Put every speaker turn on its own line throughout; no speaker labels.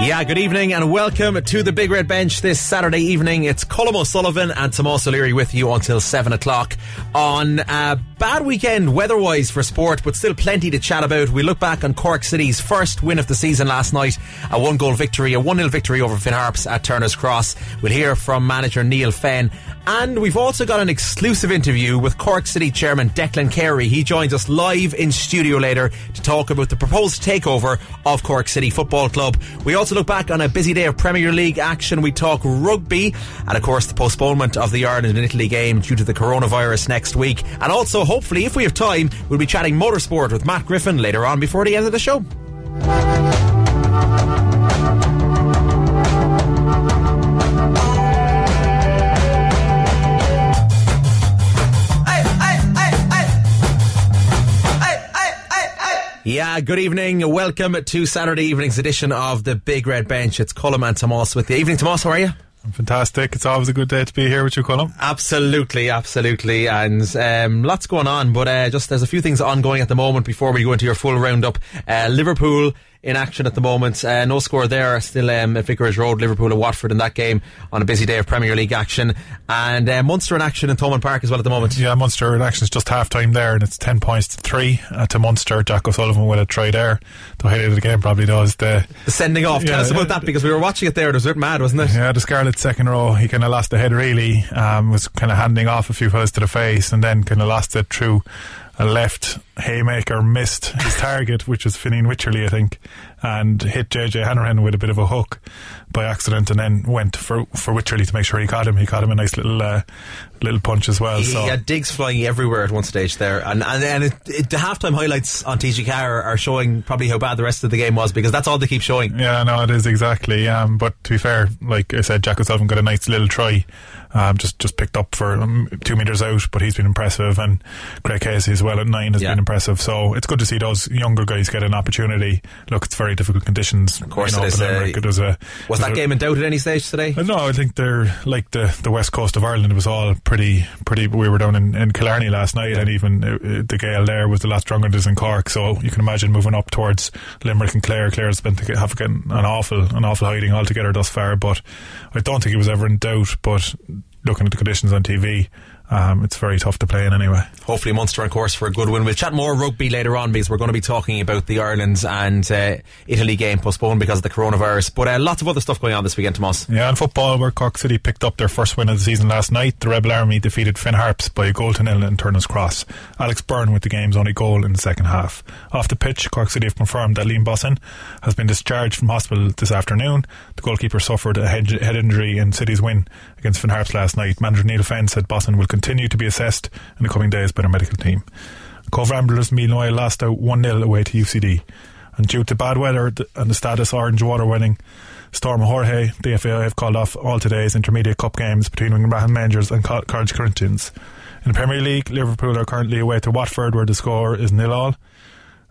Yeah, good evening and welcome to the Big Red Bench this Saturday evening. It's Colm O'Sullivan and Tomas O'Leary with you until 7 o'clock on a bad weekend weather-wise for sport, but still plenty to chat about. We look back on Cork City's first win of the season last night, a one-goal victory, a 1-0 victory over Finn Harps at Turner's Cross. We'll hear from manager Neale Fenn and we've also got an exclusive interview with Cork City Chairman Declan Carey. He joins us live in studio later to talk about the proposed takeover of Cork City Football Club. We also look back on a busy day of Premier League action. We talk rugby and, of course, the postponement of the Ireland and Italy game due to the coronavirus next week. And also, hopefully, if we have time, we'll be chatting motorsport with Matt Griffin later on before the end of the show. Yeah, good evening. Welcome to Saturday evening's edition of the Big Red Bench. It's Colm and Tomas with you. Evening, Tomas. How are you?
Fantastic. It's always a good day to be here with you, Colm.
Absolutely, absolutely. And um, lots going on, but uh, just there's a few things ongoing at the moment before we go into your full roundup. Uh, Liverpool in action at the moment. Uh, no score there. Still um, at Vicarage Road, Liverpool and Watford in that game on a busy day of Premier League action. And uh, Munster in action in Thomond Park as well at the moment.
Yeah, Munster in action is just half time there, and it's 10 points to 3 uh, to Munster. Jack O'Sullivan will have tried there. The highlight of the game probably does the,
the sending off. Yeah, Tell us about that because we were watching it there. It was a bit mad, wasn't it?
Yeah, the Scarlet second row, he kind of lost the head really, um, was kind of handing off a few fellas to the face, and then kind of lost it through a left haymaker missed his target, which was Fineen Wycherley, I think, and hit JJ Hanrahan with a bit of a hook by accident, and then went for for Wycherley to make sure he caught him. He caught him a nice little uh, little punch as well.
He
so
had digs flying everywhere at one stage there, and and, and it, it, the halftime highlights on TG4 are, are, showing probably how bad the rest of the game was because that's all they keep showing.
Yeah, no, it is exactly. Um, but to be fair, like I said, Jack O'Sullivan got a nice little try. Um, just just picked up for um, two meters out, but he's been impressive, and Craig Casey as well at nine has yeah. been impressive. So it's good to see those younger guys get an opportunity. Look, it's very difficult conditions.
Of course, you know, it is. Uh, it was, a, was that a, game in doubt at any stage today?
No, I think they're like the the west coast of Ireland. It was all pretty pretty. We were down in, in Killarney last night, and even uh, the gale there was a lot stronger than in Cork. So you can imagine moving up towards Limerick and Clare. Clare's been to have an awful an awful hiding altogether thus far, but I don't think it was ever in doubt. But looking at the conditions on TV, um, it's very tough to play in anyway.
Hopefully, Munster on course for a good win. We'll chat more rugby later on because we're going to be talking about the Ireland and uh, Italy game postponed because of the coronavirus. But uh, lots of other stuff going on this weekend, Tomas.
Yeah, in football, where Cork City picked up their first win of the season last night, the Rebel Army defeated Finn Harps by a goal to nil in Turner's Cross. Alex Byrne with the game's only goal in the second half. Off the pitch, Cork City have confirmed that Liam Bossin has been discharged from hospital this afternoon. The goalkeeper suffered a head, head injury in City's win against Finn Harps last night. Manager Neale Fenn said Bossin will continue to be assessed in the coming days by the medical team. Cobh Ramblers Noel lost out 1 0 away to UCD. And due to bad weather and the status Orange Water winning, Storm Jorge, the FAI have called off all today's intermediate cup games between Ringmahon Rangers and College Corinthians. In the Premier League, Liverpool are currently away to Watford where the score is nil all.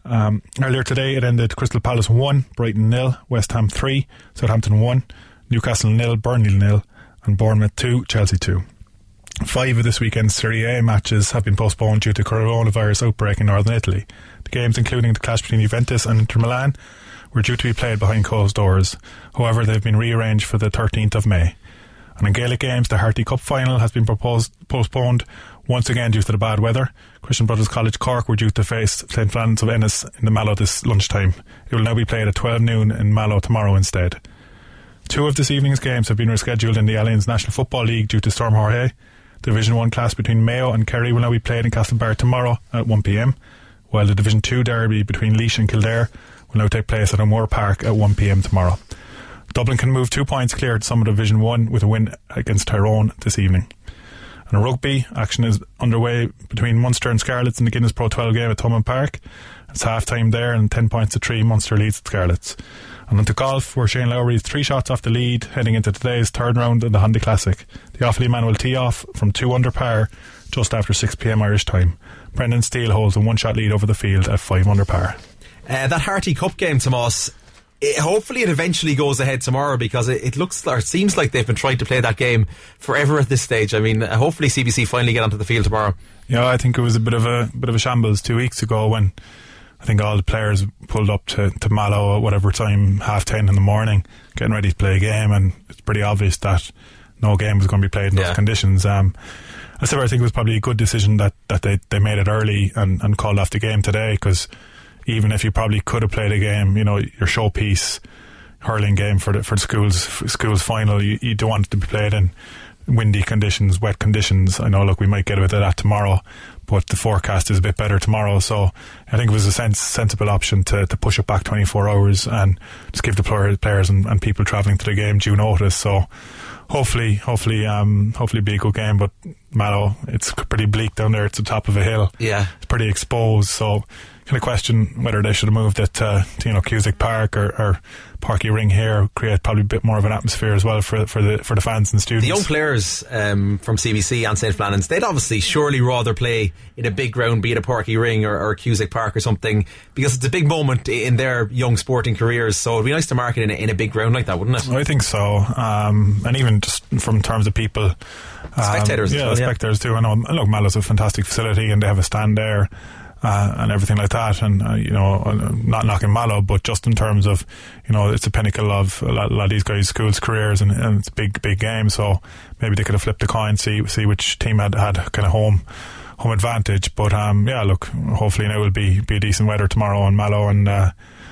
Um, earlier today it ended Crystal Palace 1, Brighton nil, West Ham 3, Southampton 1, Newcastle nil, Burnley nil, and Bournemouth 2, Chelsea 2. Five of this weekend's Serie A matches have been postponed due to coronavirus outbreak in northern Italy. The games, including the clash between Juventus and Inter Milan, were due to be played behind closed doors. However, they've been rearranged for the 13th of May. And in Gaelic games, the Harty Cup final has been proposed, postponed once again due to the bad weather. Christian Brothers College Cork were due to face St. Flannan's of Ennis in the Mallow this lunchtime. It will now be played at 12 noon in Mallow tomorrow instead. Two of this evening's games have been rescheduled in the Allianz National Football League due to Storm Jorge. Division 1 clash between Mayo and Kerry will now be played in Castlebar tomorrow at 1pm, while the Division 2 derby between Laois and Kildare will now take place at O'Moore Park at 1pm tomorrow. Dublin can move two points clear to Summit Division 1 with a win against Tyrone this evening. And rugby, action is underway between Munster and Scarlets in the Guinness Pro 12 game at Thomond Park. It's half time there and 10 points to 3, Munster leads the Scarlets. And onto golf, where Shane Lowry is three shots off the lead heading into today's third round of the Hyundai Classic. The Offaly man will tee off from two under par just after 6pm Irish time. Brendan Steele holds a one shot lead over the field at five under par.
Uh, that Harty Cup game, Tomas, it, hopefully it eventually goes ahead tomorrow because it, it, looks or it seems like they've been trying to play that game forever at this stage. I mean, uh, hopefully CBC finally get onto the field tomorrow.
Yeah, I think it was a bit of a bit of a shambles two weeks ago when I think all the players pulled up to, to Mallow at whatever time, half ten in the morning, getting ready to play a game, and it's pretty obvious that no game was going to be played in
Yeah.
those conditions. Um, I said I think it was probably a good decision that, that they, they made it early and, and called off the game today because even if you probably could have played a game, you know, your showpiece hurling game for the for the schools schools final, you, you don't want it to be played in windy conditions, wet conditions. I know, look, we might get a bit of that tomorrow, but the forecast is a bit better tomorrow. So I think it was a sens- sensible option to, to push it back 24 hours and just give the player, players and, and people travelling to the game due notice. So hopefully, hopefully, um, hopefully be a good game. But Mallow, it's pretty bleak down there. It's the top of a hill.
Yeah.
It's pretty exposed. So kind of question whether they should have moved it to, to you know Cusack Park or, or Páirc Uí Rinn here, create probably a bit more of an atmosphere as well for for the for the fans and students.
The young players um, from CBC and St. Flannan's, they'd obviously surely rather play in a big ground, be it a Páirc Uí Rinn or, or Cusack Park or something, because it's a big moment in their young sporting careers. So it'd be nice to mark it in a, in a big ground like that, wouldn't it?
I think so, um, and even just from terms of people, um,
Spectators as
yeah,
well, yeah.
spectators too. I know, look, Mallow's a fantastic facility, and they have a stand there. Uh, and everything like that, and uh, you know, uh, not knocking Mallow, but just in terms of, you know, it's a pinnacle of a lot, a lot of these guys' schools' careers, and, and it's a big, big game. So maybe they could have flipped the coin, see see which team had had kind of home home advantage. But um, yeah, look, hopefully now will be be decent weather tomorrow on Mallow, and uh,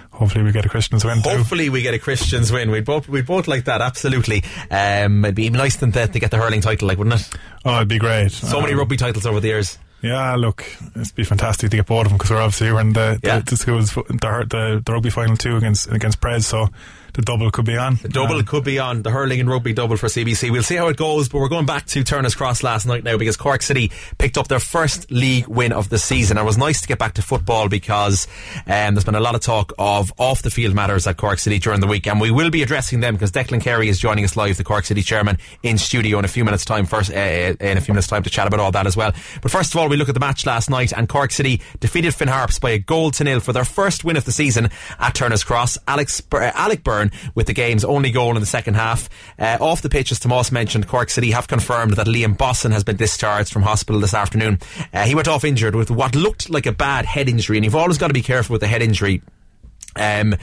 hopefully we get a Christians win too.
Hopefully we get a Christians win. We'd both we'd both like that, absolutely. Um, it'd be nice to, to get the hurling title, like wouldn't it?
Oh, it'd be great.
So many
Um,
rugby titles over the years.
Yeah, look, it'd be fantastic to get both of them because we're obviously we're in the,
Yeah.
the, the schools the, the the rugby final too against against Prez, so the double could be on.
The double
Um,
could be on the hurling and rugby double for CBC. We'll see how it goes, but we're going back to Turner's Cross last night now because Cork City picked up their first league win of the season. It was nice to get back to football because um, there's been a lot of talk of off the field matters at Cork City during the week, and we will be addressing them because Declan Carey is joining us live, the Cork City chairman, in studio in a few minutes' time. First, uh, in a few minutes' time to chat about all that as well. But first of all, we look at the match last night, and Cork City defeated Finn Harps by a goal to nil for their first win of the season at Turner's Cross. Alex uh, Alec Byrne with the game's only goal in the second half. Uh, off the pitch, as Tomas mentioned, Cork City have confirmed that Liam Bossin has been discharged from hospital this afternoon. Uh, he went off injured with what looked like a bad head injury, and you've always got to be careful with a head injury. Um,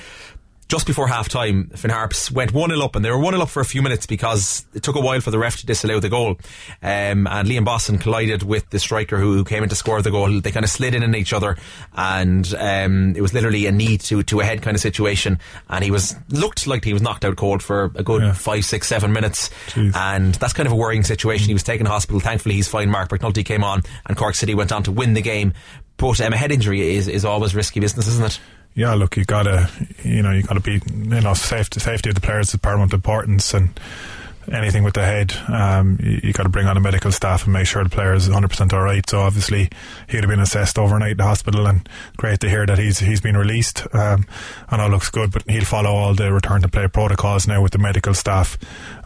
just before half time, Finn Harps went 1 0 up, and they were 1 0 up for a few minutes because it took a while for the ref to disallow the goal. Um, and Liam Bossin collided with the striker who, who came in to score the goal. They kind of slid in on each other, and um, it was literally a knee to, to a head kind of situation. And he was looked like he was knocked out cold for a good
Yeah.
five, six, seven minutes.
Jeez.
And that's kind of a worrying situation. He was taken to hospital. Thankfully, he's fine. Mark McNulty came on, and Cork City went on to win the game. But um, a head injury is, is always risky business, isn't it?
Yeah, look, you gotta, you know, you gotta be, you know, safety, safety of the players is paramount importance, and anything with the head, um, you, you got to bring on a medical staff and make sure the player is 100% all right. So obviously he'd have been assessed overnight in the hospital, and great to hear that he's he's been released. Um, and all looks good, but he'll follow all the return to play protocols now with the medical staff.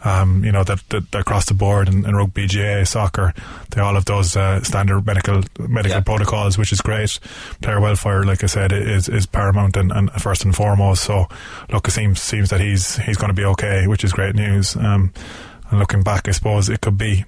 Um, you know that, that, across the board in, in rugby, GA, soccer, they all have those uh, standard medical medical
Yeah.
protocols, which is great. Player welfare, like I said, is is paramount and, and first and foremost. So look, it seems seems that he's he's going to be okay, which is great news. Um, and looking back, I suppose it could be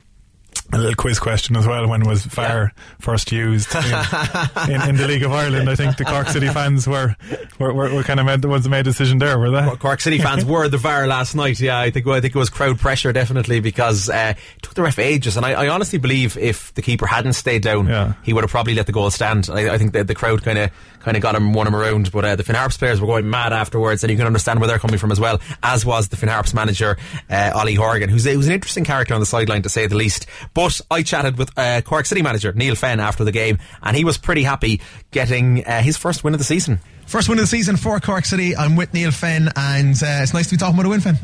a little quiz question as well. When was VAR first used in, in, in the League of Ireland? I think the Cork City fans were were, were, were kind of made, the ones that made a decision there, were they?
Well, Cork City fans were the VAR last night. Yeah, I think I think it was crowd pressure definitely because uh, it took the ref ages, and I, I honestly believe if the keeper hadn't stayed down,
Yeah.
he would have probably let the goal stand. I, I think that the crowd kind of kind of got him, won him around. But uh, the Finn Harps players were going mad afterwards, and you can understand where they're coming from as well. As was the Finn Harps manager uh, Ollie Horgan, who's who's an interesting character on the sideline to say the least. But I chatted with uh, Cork City manager Neale Fenn after the game, and he was pretty happy getting uh, his first win of the season.
First win of the season for Cork City. I'm with Neale Fenn, and uh, it's nice to be talking about a win, Fenn.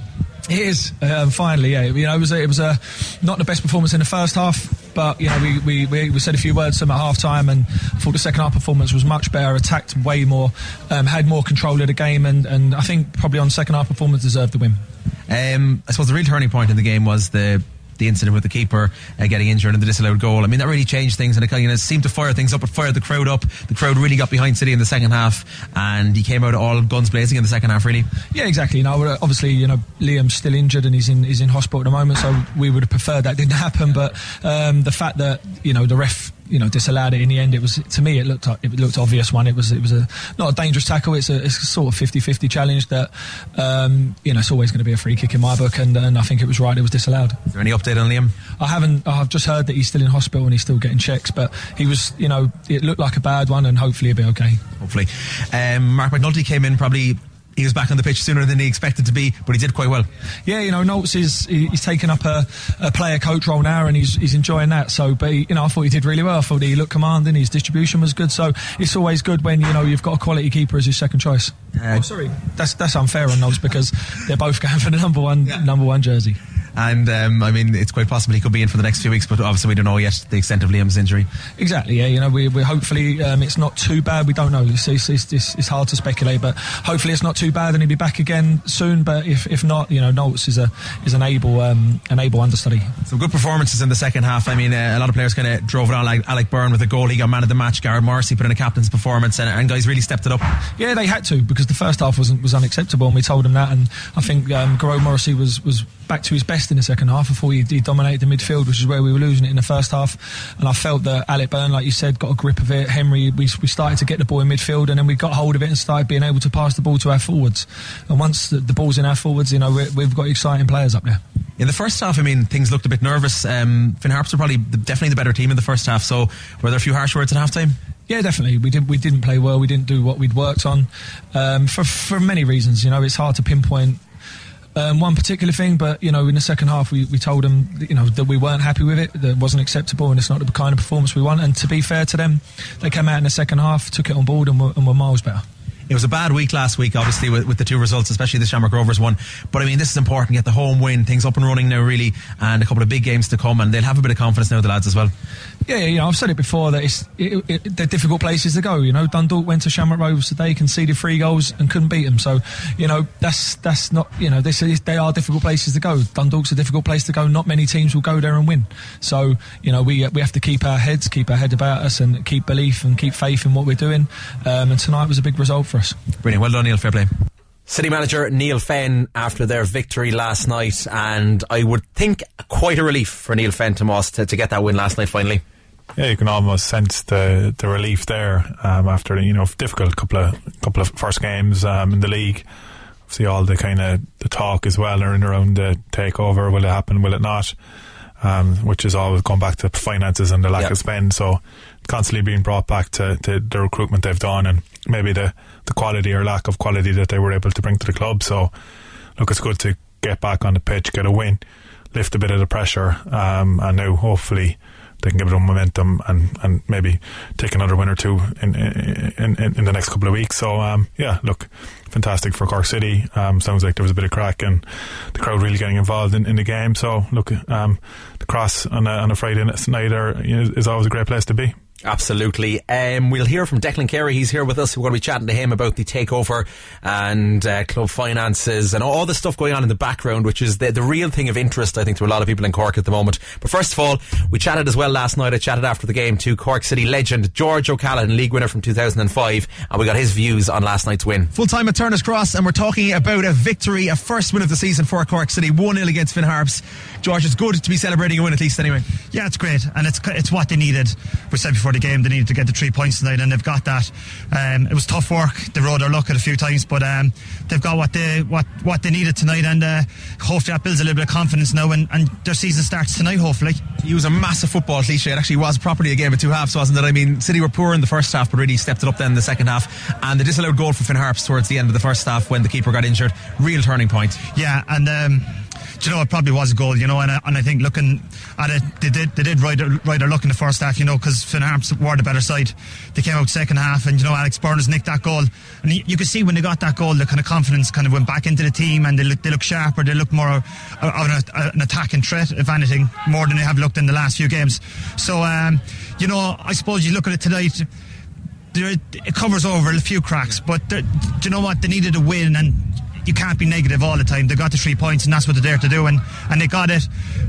It is um, finally, yeah. You know, it was a, it was a not the best performance in the first half, but you know, we, we, we, we said a few words to them at half time, and I thought the second half performance was much better. Attacked way more, um, had more control of the game, and, and I think probably on second half performance deserved the win.
Um, I suppose the real turning point in the game was the the incident with the keeper uh, getting injured and the disallowed goal. I mean, that really changed things, and it kind of seemed to fire things up. It fired the crowd up. The crowd really got behind City in the second half, and he came out all guns blazing in the second half. Really,
Yeah, exactly. Now, uh, obviously, you know, Liam's still injured and he's in he's in hospital at the moment, so we would have preferred that didn't happen. But um, the fact that you know the ref you know disallowed it in the end. It was to me it looked it looked obvious one. It was it was a not a dangerous tackle. It's a, it's a sort of 50-50 challenge that um, you know it's always going to be a free kick in my book, and, and I think it was right. It was disallowed.
Is there any update on Liam?
I haven't. I've just heard that he's still in hospital and he's still getting checks, but he was you know it looked like a bad one, and hopefully he'll be okay.
Hopefully, um, Mark McNulty came in probably he was back on the pitch sooner than he expected to be, but he did quite well.
Yeah, you know, Nolts is he's taken up a, a player coach role now, and he's he's enjoying that. So, but he, you know, I thought he did really well. I thought he looked commanding. His distribution was good. So it's always good when you know you've got a quality keeper as your second choice. Uh, oh, sorry, that's that's unfair on Nolts because they're both going for the number one yeah. number one jersey.
And um, I mean, it's quite possible he could be in for the next few weeks, but obviously we don't know yet the extent of Liam's injury.
Exactly. Yeah. You know, we we hopefully um, it's not too bad. We don't know. It's, it's, it's, it's, hard to speculate, but hopefully it's not too bad, and he'll be back again soon. But if, if not, you know, Nolts is a is an able um, an able understudy.
Some good performances in the second half. I mean, uh, a lot of players kind of drove it on. Like Alec Byrne with a goal, he got man of the match. Gearóid Morrissey put in a captain's performance, and, and, guys really stepped it up.
Yeah, they had to because the first half wasn't was unacceptable, and we told them that. And I think um, Gearóid Morrissey was was back to his best in the second half. Before he, he, dominated the midfield, which is where we were losing it in the first half. And I felt that Alec Byrne, like you said, got a grip of it. Henry, we, we started to get the ball in midfield, and then we got hold of it and started being able to pass the ball to our forwards. And once the, the ball's in our forwards, you know, we have got exciting players up there.
In the first half, I mean, things looked a bit nervous. Um, Finn Harps were probably the, definitely the better team in the first half. So, were there a few harsh words at halftime?
Yeah, definitely. We did. We didn't play well. We didn't do what we'd worked on um, for for many reasons. You know, it's hard to pinpoint um, one particular thing, but you know, in the second half, we, we told them you know that we weren't happy with it, that it wasn't acceptable, and it's not the kind of performance we want. And to be fair to them, they came out in the second half, took it on board, and were, and were miles better.
It was a bad week last week, obviously, with, with, the two results, especially the Shamrock Rovers one. But I mean, this is important. Get the home win, things up and running now, really, and a couple of big games to come, and they'll have a bit of confidence now, the lads as well.
Yeah, you know, I've said it before that it's it, it, they're difficult places to go. You know, Dundalk went to Shamrock Rovers today, conceded three goals and couldn't beat them. So, you know, that's that's not you know this is, they are difficult places to go. Dundalk's a difficult place to go. Not many teams will go there and win. So, you know, we we have to keep our heads, keep our head about us, and keep belief and keep faith in what we're doing. Um, and tonight was a big result for us.
Brilliant. Well done, Neale. Fair play.
City manager Neale Fenn after their victory last night, and I would think quite a relief for Neale Fenn Tomas to, to get that win last night finally.
Yeah, you can almost sense the the relief there um, after you know difficult couple of couple of first games um, in the league. See all the kind of the talk as well around the takeover. Will it happen? Will it not? Um, which is always going back to finances and the lack yep. of spend. So constantly being brought back to, to the recruitment they've done and maybe the, the quality or lack of quality that they were able to bring to the club. So look, it's good to get back on the pitch, get a win, lift a bit of the pressure, um, and now hopefully they can give it a momentum and, and maybe take another win or two in in, in, in the next couple of weeks. So um, yeah, look, fantastic for Cork City. Um, sounds like there was a bit of crack and the crowd really getting involved in, in the game. So look, um, the cross on a, on a Friday night is always a great place to be.
Absolutely. Um, we'll hear from Declan Carey. He's here with us. We're going to be chatting to him about the takeover and uh, club finances and all the stuff going on in the background, which is the, the real thing of interest, I think, to a lot of people in Cork at the moment. But first of all, we chatted as well last night. I chatted after the game to Cork City legend George O'Callaghan, league winner from 2005, and we got his views on last night's win.
Full time at Turner's Cross, and we're talking about a victory, a first win of the season for Cork City, 1 0 against Finn Harps. George, it's good to be celebrating a win at least anyway.
Yeah, it's great, and it's it's what they needed. We said before the game they needed to get the three points tonight, and they've got that. Um, it was tough work. They rode their luck at a few times, but um, they've got what they what what they needed tonight, and uh, hopefully that builds a little bit of confidence now, and, and their season starts tonight. Hopefully,
he was a massive football cliche, it actually was properly a game of two halves, wasn't it? I mean, City were poor in the first half, but really stepped it up then in the second half, and the disallowed goal for Finn Harps towards the end of the first half when the keeper got injured, real turning point.
Yeah, and. Um, you know, it probably was a goal, you know, and I, and I think looking at it, they did they did ride, ride their luck in the first half, you know, because Finn Harps were the better side. They came out second half, and you know, Alex Byrne's nicked that goal, and he, you could see when they got that goal, the kind of confidence kind of went back into the team, and they look they look sharper, they look more of an, an attacking threat, if anything, more than they have looked in the last few games. So, um, you know, I suppose you look at it tonight. it covers over a few cracks, but do you know what? They needed a win, and you can't be negative all the time. They got the three points, and that's what they're there to do. And, and they got it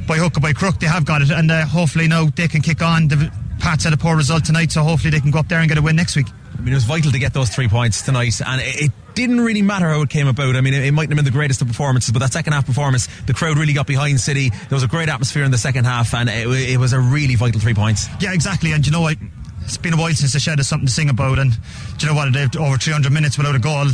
by hook or by crook. They have got it, and uh, hopefully now they can kick on. The Pats had a poor result tonight, so hopefully they can go up there and get a win next week.
I mean, it was vital to get those three points tonight, and it, didn't really matter how it came about. I mean, it, it mightn't have been the greatest of performances, but that second half performance, the crowd really got behind City. There was a great atmosphere in the second half, and it, it was a really vital three points.
Yeah, exactly. And you know what? It's been a while since the shed has something to sing about, and do you know what? They've over 300 minutes without a goal.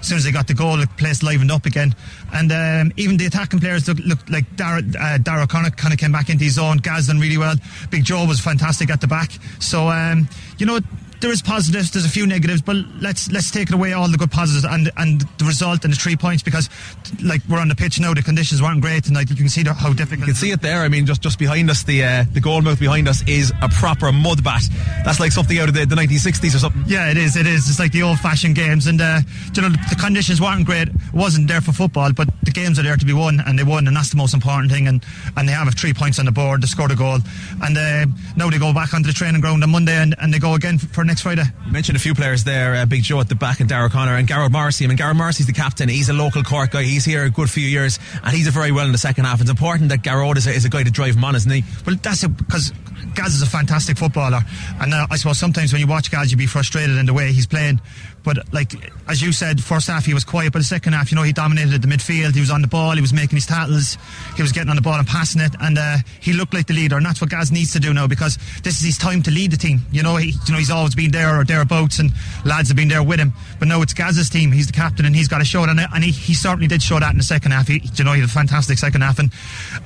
As soon as they got the goal, the place livened up again. And um, even the attacking players looked look like Daire, uh, Daire O'Connor kind of came back into his zone. Gaz done really well. Big Joe was fantastic at the back. So, um, you know, there is positives, there's a few negatives, but let's let's take away all the good positives and and the result and the three points because like we're on the pitch now, the conditions weren't great tonight. You can see the, how difficult.
You can see it there. I mean, just just behind us, the uh, the goal mouth behind us is a proper mud bat. That's like something out of the, the 1960s or something.
Yeah, it is. It is. It's like the old-fashioned games, and uh, you know the conditions weren't great. It wasn't there for football, but the games are there to be won, and they won, and that's the most important thing. And and they have three points on the board. They scored a goal, and uh, now they go back onto the training ground on Monday, and, and they go again for, for next Friday.
You mentioned a few players there, uh, Big Joe at the back and Daire Connor and Gearóid Morrissey. I mean, Gearóid Morrissey's the captain. He's a local Cork guy. He's here a good few years and he's a very well in the second half. It's important that Gearóid is a, is a guy to drive him on, isn't he?
Well, that's it because Gaz is a fantastic footballer, and uh, I suppose sometimes when you watch Gaz, you'd be frustrated in the way he's playing. But like as you said, first half he was quiet, but the second half, you know, he dominated the midfield. He was on the ball, he was making his tackles, he was getting on the ball and passing it, and uh, he looked like the leader. And that's what Gaz needs to do now because this is his time to lead the team. You know, he, you know, he's always been there or thereabouts, and lads have been there with him. But now it's Gaz's team. He's the captain, and he's got to show it. And, and he, he certainly did show that in the second half. He, you know, he had a fantastic second half. And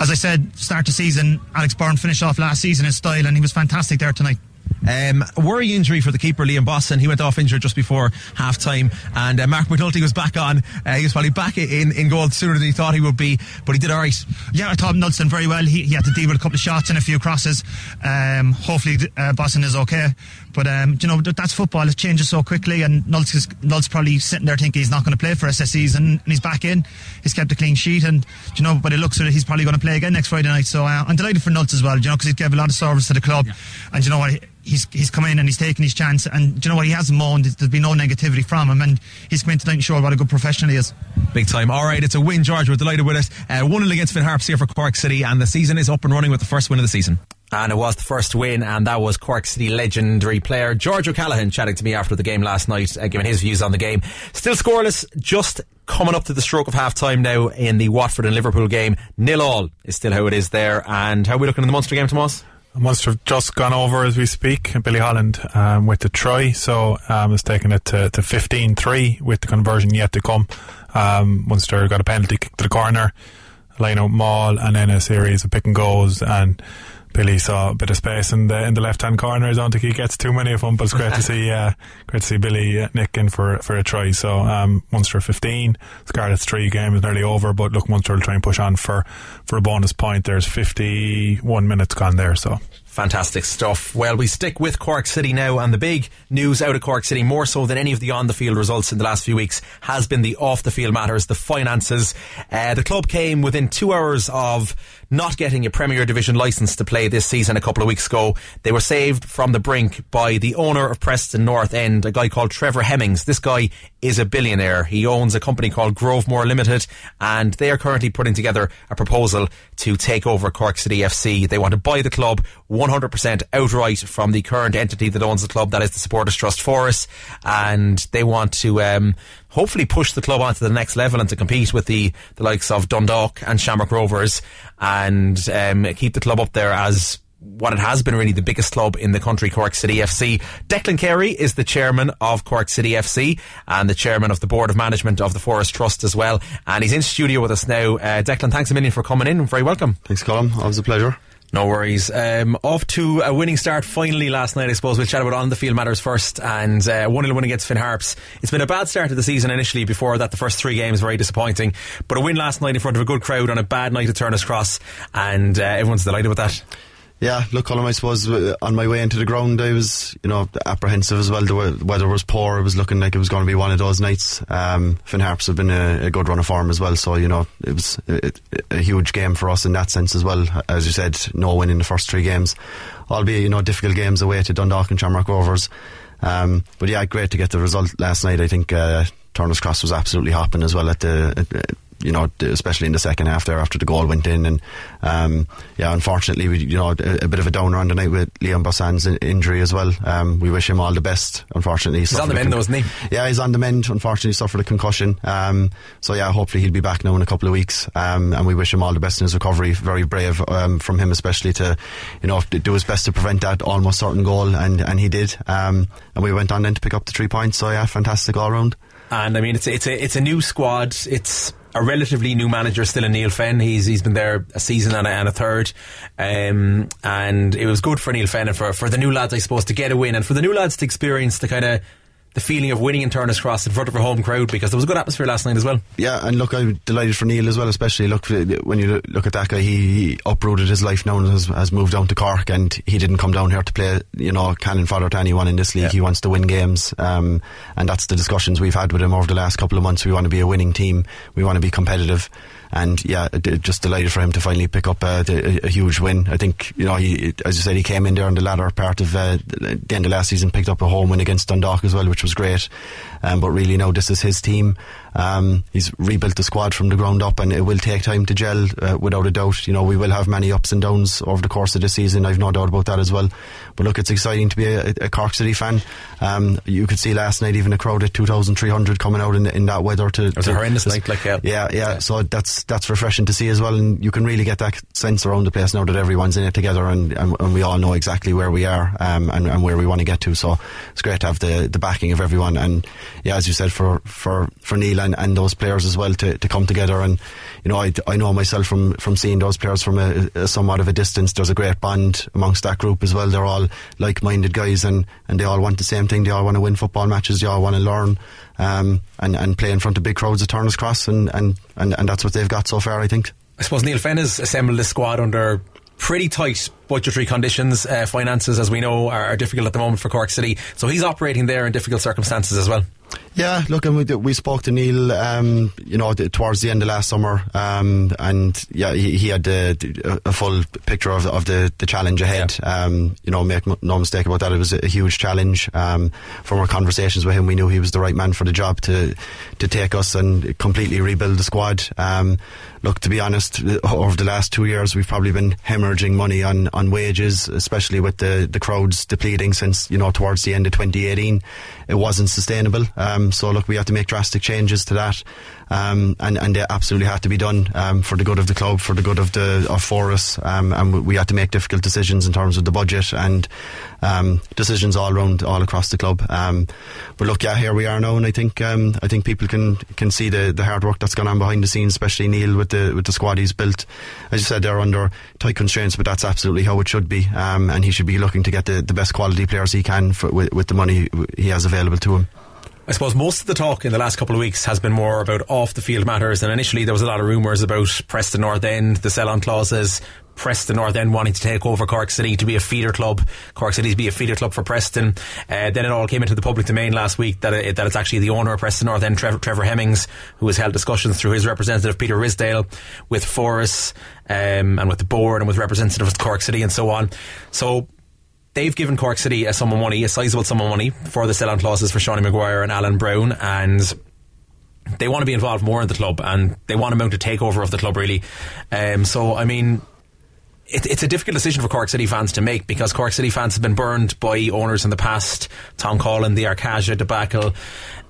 as I said, start the season, Alex Byrne finished off last season in style, and he was fantastic there tonight.
Um, worry injury for the keeper Liam Bossin. He went off injured just before half time, and uh, Mark McNulty was back on. Uh, he was probably back in, in goal sooner than he thought he would be, but he did all right.
Yeah, I thought Knudsen very well. He, he, had to deal with a couple of shots and a few crosses. Um, hopefully, uh, Bossin is okay. But um, you know that's football; it changes so quickly. And Nult's, is, Nult's probably sitting there thinking he's not going to play for SSEs, and, and, he's back in. He's kept a clean sheet, and you know, but it looks like he's probably going to play again next Friday night. So uh, I'm delighted for Nult's as well. You know, because he gave a lot of service to the club, yeah. and you know what he's he's come in and he's taken his chance and you know what he hasn't moaned there's been no negativity from him and he's come in tonight and showed what a good professional he is
big time alright it's a win George we're delighted with it uh, 1-0 against Finn Harps here for Cork City and the season is up and running with the first win of the season
and it was the first win, and that was Cork City legendary player George O'Callaghan chatting to me after the game last night, uh, giving his views on the game. Still scoreless, just coming up to the stroke of half time now in the Watford and Liverpool game. Nil all is still how it is there. And how are we looking in the Munster game, Tomas?
Munster have just gone over as we speak. Billy Holland um, with the try, so um, it's taken it to, to 15-3 with the conversion yet to come. Um, Munster got a penalty kick to the corner, line out maul, and then a series of pick and goes and Billy saw a bit of space in the in the left hand corner. I don't think he gets too many of them, but it's great to see uh, great to see Billy uh, Nick in for for a try. So um, Munster 15, Scarlet's three game is nearly over, but look, Munster will try and push on for for a bonus point. There's 51 minutes gone there, so
Fantastic stuff. Well, we stick with Cork City now, and the big news out of Cork City, more so than any of the on the field results in the last few weeks, has been the off the field matters, the finances. Uh, the club came within two hours of not getting a Premier Division licence to play this season a couple of weeks ago. They were saved from the brink by the owner of Preston North End, a guy called Trevor Hemmings. This guy is a billionaire. He owns a company called Grovemore Limited, and they are currently putting together a proposal to take over Cork City FC. They want to buy the club 100% outright from the current entity that owns the club, that is the Supporters Trust Foras, and they want to um, hopefully push the club onto the next level and to compete with the, the likes of Dundalk and Shamrock Rovers and um, keep the club up there as what it has been really the biggest club in the country, Cork City FC. Declan Carey is the chairman of Cork City FC and the chairman of the board of management of the Foras Trust as well. And he's in studio with us now. Uh, Declan, thanks a million for coming in. Very welcome.
Thanks, Colin. Always a pleasure.
No worries. Um, off to a winning start finally last night, I suppose. We'll chat about on the field matters first. And uh, 1 0 win against Finn Harps. It's been a bad start to the season initially. Before that, the first three games very disappointing. But a win last night in front of a good crowd on a bad night at Turner's Cross. And uh, everyone's delighted with that.
Yeah, look, Colin, I suppose uh, on my way into the ground, I was, you know, apprehensive as well. The weather was poor. It was looking like it was going to be one of those nights. Um, Finn Harps have been a, a, good run of form as well. So, you know, it was a, a, huge game for us in that sense as well. As you said, no win in the first three games. Albeit, you know, difficult games away to Dundalk and Shamrock Rovers. Um, but yeah, great to get the result last night. I think uh, Turner's Cross was absolutely hopping as well at the. At, you know, especially in the second half there after the goal went in. And um, yeah, unfortunately, we, you know, a, a, bit of a downer on the night with Liam Bossin's injury as well. Um, we wish him all the best. Unfortunately,
he's on the mend, though, isn't he?
Yeah, he's on the mend. Unfortunately, suffered a concussion. Um, so yeah, hopefully he'll be back now in a couple of weeks. Um, and we wish him all the best in his recovery. Very brave um, from him, especially to, you know, do his best to prevent that almost certain goal, and and he did. Um, and we went on then to pick up the three points. So yeah, fantastic all round.
And I mean, it's a, it's a it's a new squad. It's a relatively new manager still in Neale Fenn. He's he's been there a season and a, and a third, um, and it was good for Neale Fenn and for for the new lads, I suppose, to get a win and for the new lads to experience the kind of the feeling of winning in Turner's Cross in front of a home crowd because there was a good atmosphere last night as well.
Yeah, and look, I'm delighted for Neale as well, especially look when you look at that guy. He, he uprooted his life now and has, has, moved down to Cork, and he didn't come down here to play, you know, cannon fodder to anyone in this league. Yeah. He wants to win games, um, and that's the discussions we've had with him over the last couple of months. We want to be a winning team. We want to be competitive and yeah, just delighted for him to finally pick up a, a, a, huge win. I think you know, he, as you said, he came in there in the latter part of uh, the end of last season, picked up a home win against Dundalk as well, which was great. Um, but really, now this is his team. Um, he's rebuilt the squad from the ground up, and it will take time to gel, uh, without a doubt. You know, we will have many ups and downs over the course of the season. I've no doubt about that as well. But look, it's exciting to be a, a Cork City fan. Um, you could see last night even a crowd at 2,300 coming out in, in that weather. To,
it was
to,
a horrendous night, like yeah.
yeah, yeah. So that's that's refreshing to see as well, and you can really get that sense around the place now that everyone's in it together, and, and, and we all know exactly where we are um, and, and where we want to get to. So it's great to have the the backing of everyone, and yeah, as you said, for for for Neale and, and those players as well to, to come together. And you know, I, I know myself from from seeing those players from a, a somewhat of a distance. There's a great bond amongst that group as well. They're all like-minded guys, and and they all want the same thing. They all want to win football matches. They all want to learn. Um, and, and play in front of big crowds at Turner's Cross, and, and, and, and that's what they've got so far, I think.
I suppose Neale Fenn has assembled this squad under pretty tight budgetary conditions. Uh, finances, as we know, are, are, difficult at the moment for Cork City. So he's operating there in difficult circumstances as well.
Yeah, look, and we, we spoke to Neale, um, you know, towards the end of last summer, um, and yeah, he, he had a, a, full picture of, of the, the challenge ahead. Yeah. Um, you know, make no mistake about that, it was a, huge challenge. Um, from our conversations with him, we knew he was the right man for the job to to take us and completely rebuild the squad. Look, to be honest, over the last two years, we've probably been hemorrhaging money on, on wages, especially with the, the crowds depleting since, you know, towards the end of 2018. It wasn't sustainable. Um, so, look, we had to make drastic changes to that um, and and they absolutely had to be done um, for the good of the club, for the good of the of Foras, um, and we had to make difficult decisions in terms of the budget and um, decisions all around, all across the club. Um, but look, yeah, here we are now, and I think um, I think people can can see the, the hard work that's gone on behind the scenes, especially Neale with the with the squad he's built. As you said, they're under tight constraints, but that's absolutely how it should be, and he should be looking to get the, the best quality players he can for, with, with the money he has available to him.
I suppose most of the talk in the last couple of weeks has been more about off the field matters, and initially there was a lot of rumours about Preston North End, the sell on clauses, Preston North End wanting to take over Cork City to be a feeder club, Cork City to be a feeder club for Preston. Uh, then it all came into the public domain last week that, it, that it's actually the owner of Preston North End, Trevor, Trevor Hemmings, who has held discussions through his representative Peter Ridsdale, with Foras um, and with the board and with representatives of Cork City and so on. So they've given Cork City a sum of money, a sizable sum of money for the sell-on clauses for Seanie Maguire and Alan Browne, and they want to be involved more in the club, and they want to mount a takeover of the club, really. Um, so, I mean, it, it's a difficult decision for Cork City fans to make because Cork City fans have been burned by owners in the past. Tom Coughlan, the Arkaga debacle.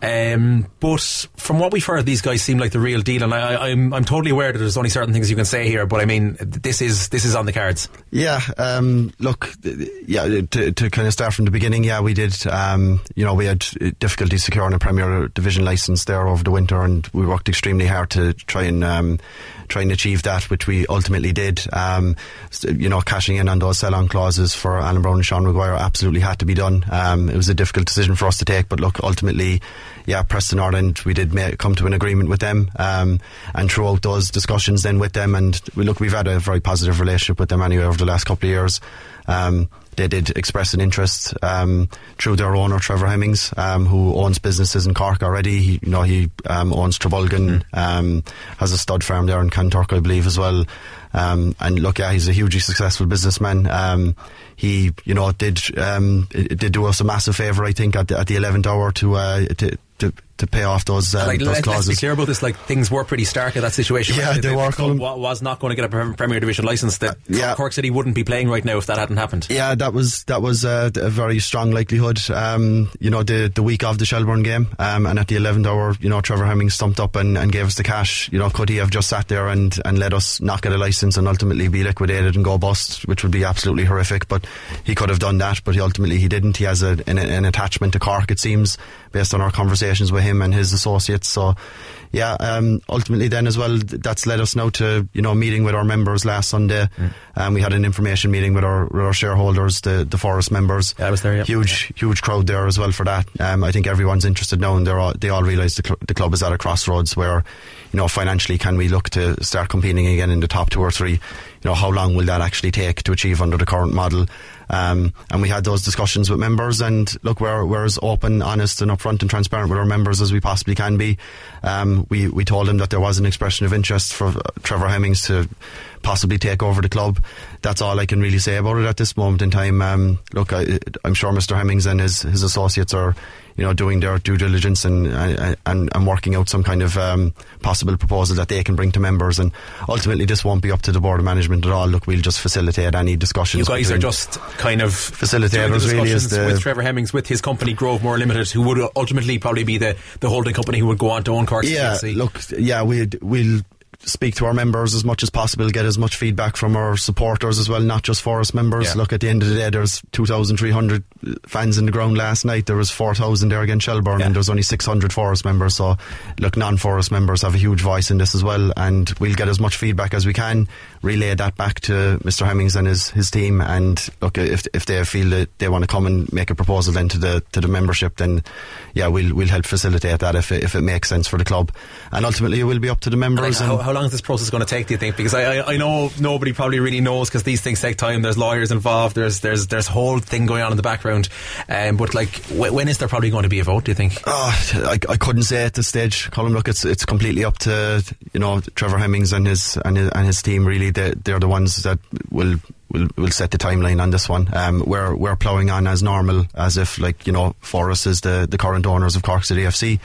Um, but from what we've heard, these guys seem like the real deal, and I, am totally aware that there's only certain things you can say here. But I mean, this is this is on the cards.
Yeah. Um, look, yeah. To, to, kind of start from the beginning, yeah, we did. Um, you know, we had difficulty securing a Premier Division license there over the winter, and we worked extremely hard to try and um, try and achieve that, which we ultimately did. Um, you know, cashing in on those sell-on clauses for Alan Browne and Sean Maguire absolutely had to be done. Um, it was a difficult decision for us to take, but look, ultimately, yeah, Preston Ireland, we did make, come to an agreement with them, um, and throughout those discussions then with them, and we look, we've had a very positive relationship with them anyway over the last couple of years. Um, they did express an interest um, through their owner Trevor Hemmings, um, who owns businesses in Cork already. He, you know, he um, owns Trabolgan, mm. has a stud farm there in Kanturk, I believe, as well. Um, and look, yeah, he's a hugely successful businessman. Um, he, you know, did um, did do us a massive favour, I think, at the, at the eleventh hour to, uh, to, to to pay off those, um,
like,
those
let,
clauses.
be clear about this. Like things were pretty stark in that situation.
Yeah,
The-
they
the
were, Colin.
was not going to get a Premier Division license. That
yeah.
Cork City wouldn't be playing right now if that hadn't happened.
Yeah, that was that was uh, a very strong likelihood. Um, you know, the the week of the Shelbourne game, um, and at the eleventh hour, you know, Trevor Hemming stumped up and, and gave us the cash. You know, could he have just sat there and, and let us not get a license and ultimately be liquidated and go bust, which would be absolutely horrific. But he could have done that, but he ultimately he didn't. He has a, an, an attachment to Cork, it seems, based on our conversations with him and his associates. So. Yeah, um, ultimately then as well, that's led us now to you know meeting with our members last Sunday. Um, we had an information meeting with our, with our shareholders, the the Foras members.
Yeah, I was there, yeah.
Huge, huge crowd there as well for that. Um, I think everyone's interested now, and they're all, they all realise the, cl- the club is at a crossroads where, you know, financially, can we look to start competing again in the top two or three? You know, how long will that actually take to achieve under the current model? Um, and we had those discussions with members, and look, we're, we're as open, honest, and upfront and transparent with our members as we possibly can be. Um, we we told them that there was an expression of interest for uh, Trevor Hemmings to possibly take over the club. That's all I can really say about it at this moment in time. Um, look, I, I'm sure Mr. Hemmings and his his associates are, you know, doing their due diligence and and, and, and working out some kind of um, possible proposal that they can bring to members. And ultimately, this won't be up to the board of management at all. Look, we'll just facilitate any discussions.
You guys are just kind of
Facilitators, really, is
discussions
the-
with Trevor Hemmings with his company Grovemore Limited, who would ultimately probably be the, the holding company who would go on to own Cork
Yeah, look, yeah, we we'll speak to our members as much as possible, get as much feedback from our supporters as well, not just Foras members.
Yeah.
Look, at the end of the day, there's 2,300 uh, fans in the ground last night. There was 4,000 there against Shelbourne,
Yeah.
and there's only 600 Foras members. So, look, non-Foras members have a huge voice in this as well, and we'll get as much feedback as we can, relay that back to Mr. Hemmings and his, his team. And look, if if they feel that they want to come and make a proposal then to the to the membership, then yeah, we'll we'll help facilitate that if it, if it makes sense for the club. And ultimately, it will be up to the members.
how, how long is this process going to take? Do you think? Because I, I, I know nobody probably really knows because these things take time. There's lawyers involved. There's there's there's a whole thing going on in the background. Um, but like, wh- when is there probably going to be a vote? Do you think?
Oh, I, I couldn't say at this stage, Colin. Look, it's it's completely up to you know Trevor Hemmings and his and his, and his team. Really, they, they're the ones that will will will set the timeline on this one. Um, we're we're ploughing on as normal, as if like you know Foras is the the current owners of Cork City FC,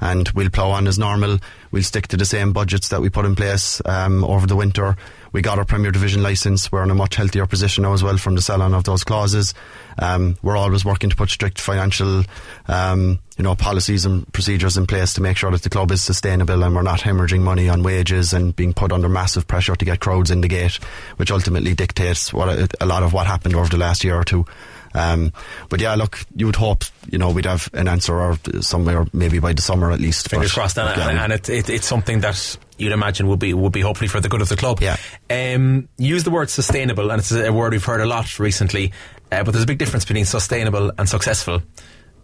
and we'll plough on as normal. We'll stick to the same budgets that we put in place um, over the winter. We got our Premier Division licence. We're in a much healthier position now as well from the sell-on of those clauses. Um, we're always working to put strict financial, um, you know, policies and procedures in place to make sure that the club is sustainable and we're not hemorrhaging money on wages and being put under massive pressure to get crowds in the gate, which ultimately dictates what a, a lot of what happened over the last year or two. Um, but yeah, look, you would hope you know we'd have an answer or somewhere maybe by the summer at least.
Fingers
But,
crossed, and,
yeah,
and, and it, it, it's something that you'd imagine would be would be hopefully for the good of the club.
Yeah.
Um, use the word sustainable, and it's a word we've heard a lot recently. Uh, but there's a big difference between sustainable and successful.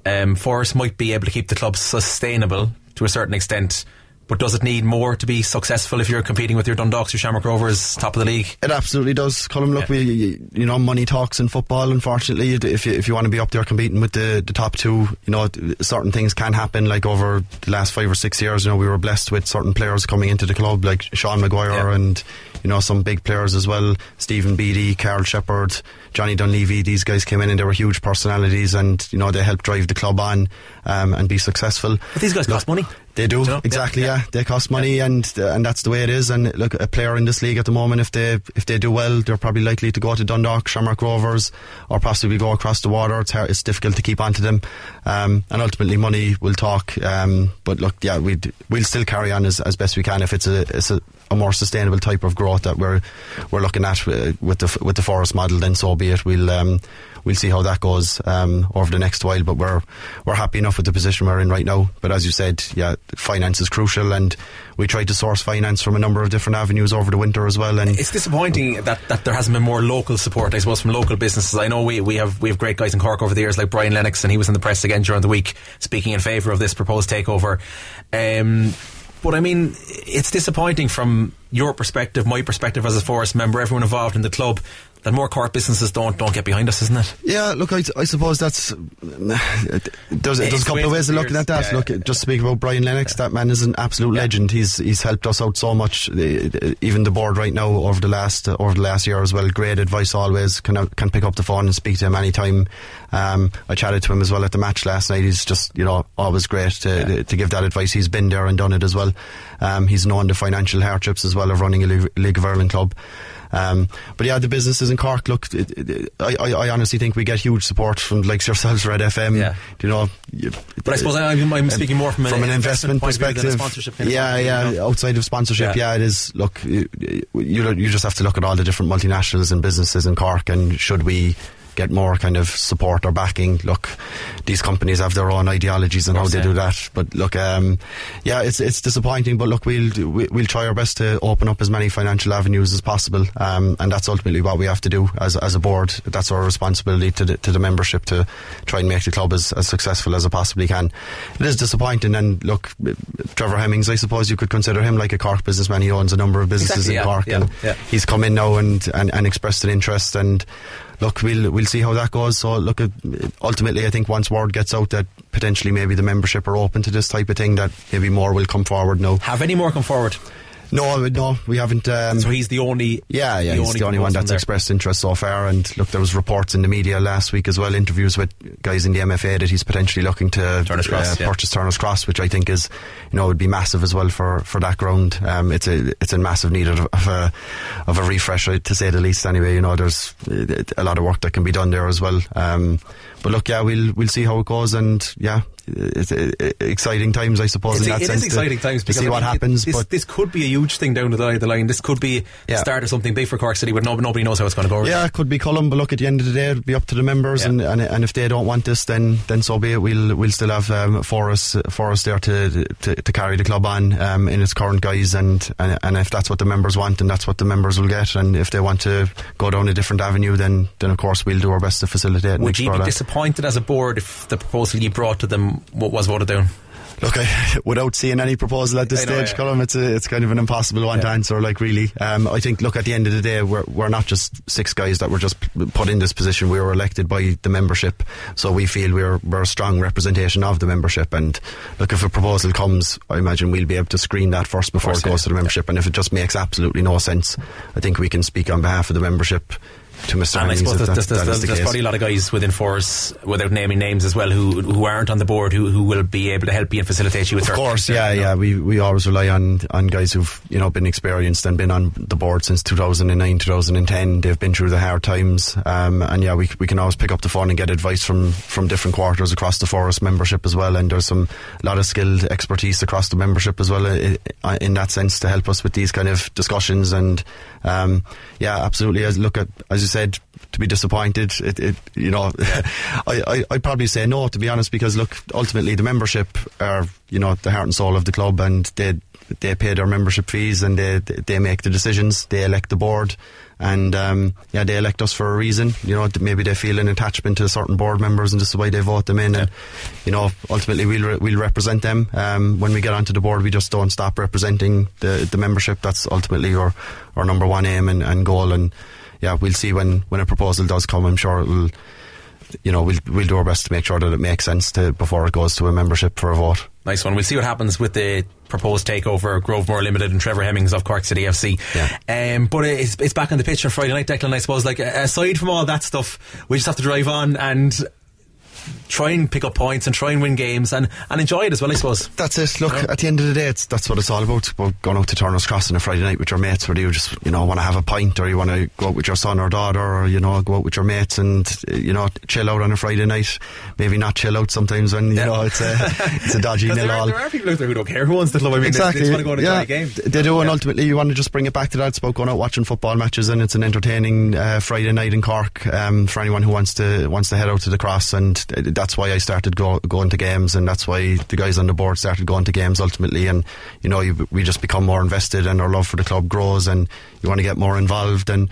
Um, Foras might be able to keep the club sustainable to a certain extent, but does it need more to be successful if you're competing with your Dundalks, your Shamrock Rovers, top of the league?
It absolutely does, Colin. Look,
Yeah.
we, you know, money talks in football. Unfortunately, if you, if you want to be up there competing with the, the top two, you know, certain things can happen. Like over the last five or six years, you know, we were blessed with certain players coming into the club, like Sean Maguire
Yeah.
and you know some big players as well. Stephen Beattie, Karl Sheppard, Johnny Dunleavy. These guys came in and they were huge personalities, and you know they helped drive the club on um, and be successful.
But these guys cost money.
They do exactly,
Yeah,
yeah, They cost money, and uh, and that's the way it is. And look, a player in this league at the moment, if they if they do well, they're probably likely to go to Dundalk, Shamrock Rovers, or possibly go across the water. It's hard, it's difficult to keep on to them, um, and ultimately money will talk. Um, but look, yeah, we we'll still carry on as, as best we can if it's a it's a, a more sustainable type of growth that we're we're looking at uh, with the with the Foras model. Then so be it. We'll um, we'll see how that goes um, over the next while. But we're we're happy enough with the position we're in right now. But as you said, yeah, finance is crucial, and we tried to source finance from a number of different avenues over the winter as well. And
It's disappointing that, that there hasn't been more local support, I suppose, from local businesses. I know we, we have we have great guys in Cork over the years, like Brian Lennox, and he was in the press again during the week speaking in favour of this proposed takeover. Um, but I mean, it's disappointing from your perspective, my perspective as a Foras member, everyone involved in the club, that more Cork businesses don't don't get behind us, isn't it?
Yeah, look, I, I suppose that's there's, there's a couple of ways of looking at that.
Yeah,
look, just speaking about Brian Lennox, that man is an absolute legend. He's he's helped us out so much. Even the board right now over the last over the last year as well. Great advice always. Can can pick up the phone and speak to him anytime. Um, I chatted to him as well at the match last night. He's just you know always great to to give that advice. He's been there and done it as well. Um, he's known the financial hardships as well of running a League of Ireland club. Um, but yeah, the businesses in Cork. Look, it, it, I, I honestly think we get huge support from like yourselves, Red FM.
Yeah.
You know, you-
But I suppose I'm, I'm speaking more from,
from an investment,
point of view than a
perspective.
sponsorship
yeah,
point of view,
yeah.
you know?
Outside of sponsorship,
Yeah.
yeah. it is. Look, you, you you just have to look at all the different multinationals and businesses in Cork, and should we get more kind of support or backing? Look, these companies have their own ideologies and how they
yeah.
do that. But look, um, yeah, it's it's disappointing. But look, we'll we- we'll try our best to open up as many financial avenues as possible, um, and that's ultimately what we have to do as as a board. That's our responsibility to the, to the membership to try and make the club as, as successful as it possibly can. It is disappointing, and look, Trevor Hemmings, I suppose you could consider him like a Cork businessman. He owns a number of businesses
Exactly,
in
yeah,
Cork,
yeah,
and
yeah.
he's come in now and, and, and expressed an interest and. Look, we'll we'll see how that goes. So, look, ultimately, I think once word gets out that potentially maybe the membership are open to this type of thing, that maybe more will come forward. No,
Have any more come forward?
No, no, we haven't. Um,
So he's the only.
yeah, yeah, he's the only one that's
there.
expressed interest so far. And look, there was reports in the media last week as well, interviews with guys in the MFA that he's potentially looking to uh,
Cross, yeah.
purchase Turner's Cross, which I think is, you know, would be massive as well for, for that ground. Um, it's a it's in massive need of, of a of a refresh, uh, to say the least. Anyway, you know, there's uh, a lot of work that can be done there as well. Um, but look, yeah, we'll we'll see how it goes, and yeah, it's exciting times, I suppose.
It's,
in that
it
sense
is exciting
to,
times
to
because
see
I
what
it-
happens.
This,
but
this could be a huge thing down the line. This could be the start of something big for Cork City, but no, nobody knows how it's going to go.
Yeah, it could be Cullen, but look, at the end of the day, it'll be up to the members,
Yeah.
and, and and if they don't want this, then then so be it. We'll we'll still have um, Foras Foras there to, to to carry the club on um, in its current guise, and, and and if that's what the members want, and that's what the members will get, and if they want to go down a different avenue, then then of course we'll do our best to facilitate. and
Would you be disappointed as a board if the proposal you brought to them wa- was voted doing?
Look, I, without seeing any proposal at this
know,
stage,
yeah.
Colin, it's a, it's kind of an impossible one to answer. Like, really, um, I think. Look, at the end of the day, we're we're not just six guys that were just put in this position. We were elected by the membership, so we feel we're we're a strong representation of the membership. And look, if a proposal comes, I imagine we'll be able to screen that first before
course,
it goes
yeah.
to the membership. And if it just makes absolutely no sense, I think we can speak on behalf of the membership to Mr.
And I suppose there's,
that-
there's,
that
there's,
the
probably a lot of guys within Foras, without naming names as well, who who aren't on the board, who who will be able to help you and facilitate you with
Of course,
there,
yeah,
you know.
yeah. We we always rely on on guys who've you know been experienced and been on the board since 2009, 2010. They've been through the hard times, um, and yeah, we we can always pick up the phone and get advice from from different quarters across the Foras membership as well. And there's some a lot of skilled expertise across the membership as well i- i- in that sense to help us with these kind of discussions. And um, yeah, absolutely. As look at as you said. To be disappointed, it, it you know, I, I I'd probably say no to be honest because look, ultimately the membership are you know the heart and soul of the club and they they pay their membership fees and they they make the decisions. They elect the board and um, yeah, they elect us for a reason. You know, maybe they feel an attachment to certain board members and this is why they vote them in. And you know, ultimately we'll re- we'll represent them. Um, when we get onto the board, we just don't stop representing the the membership. That's ultimately our our number one aim and, and goal. And yeah, we'll see when when a proposal does come. I'm sure it'll. You know, we'll we'll do our best to make sure that it makes sense to before it goes to a membership for a vote.
Nice one. We'll see what happens with the proposed takeover of Grovemore Limited and Trevor Hemmings of Cork City FC. Um, but it's, it's back on the pitch on Friday night, Declan. I suppose. Like aside from all that stuff, we just have to drive on and try and pick up points and try and win games and, and enjoy it as well. I suppose.
That's it. Look, at the end of the day, it's, that's what it's all about. It's about going out to Turner's Cross on a Friday night with your mates, whether you just, you know, want to have a pint or you want to go out with your son or daughter or, you know, go out with your mates and, you know, chill out on a Friday night. Maybe not chill out sometimes when, you
Yeah.
know, it's a, it's a dodgy nil
there, are,
all.
there are people out there who don't care who wants the club. I mean,
exactly.
they, they just want to go and enjoy a game.
They do, and
Yeah.
ultimately you want to just bring it back to that. It's about going out watching football matches, and it's an entertaining uh, Friday night in Cork um, for anyone who wants to wants to head out to the cross. And uh, that's why I started go, going to games, and that's why the guys on the board started going to games ultimately. And you know, you, we just become more invested, and our love for the club grows, and you want to get more involved. And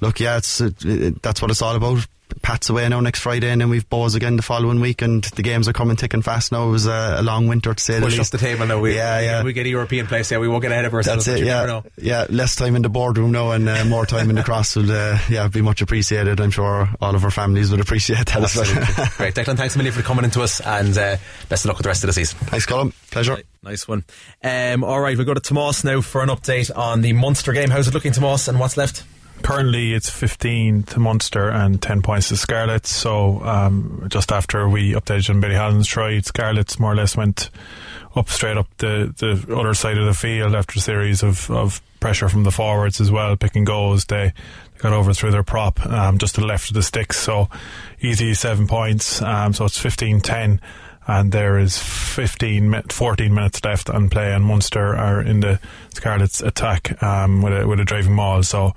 look, yeah, it's it, it, that's what it's all about. Pat's away now next Friday, and then we've Bohs again the following week, and the games are coming thick and fast now. It was a, a long winter to say the
Push
least.
up the table now. We,
yeah, yeah.
We get a European place. Yeah, we won't get ahead of ourselves.
That's it. Yeah, yeah. Less time in the boardroom now, and uh, more time in the cross will, uh, yeah, be much appreciated. I'm sure all of our families would appreciate that.
Absolutely. Great. Declan, thanks a million for coming into us and uh, best of luck with the rest of the season.
Thanks, Colin. Pleasure.
Right, nice one. Um, all right, we'll go to Tomas now for an update on the Munster game. How's it looking, Tomas, and what's left?
Currently, it's 15 to Munster and 10 points to Scarlets. So, um, just after we updated on Billy Holland's tried, Scarlets more or less went up straight up the, the other side of the field after a series of, of pressure from the forwards as well, picking goals. They, they got over through their prop um, just to the left of the sticks. So, easy seven points. Um, so, it's 15 10 and there is 15 14 minutes left on play and Munster are in the Scarlets attack um, with a with a driving maul so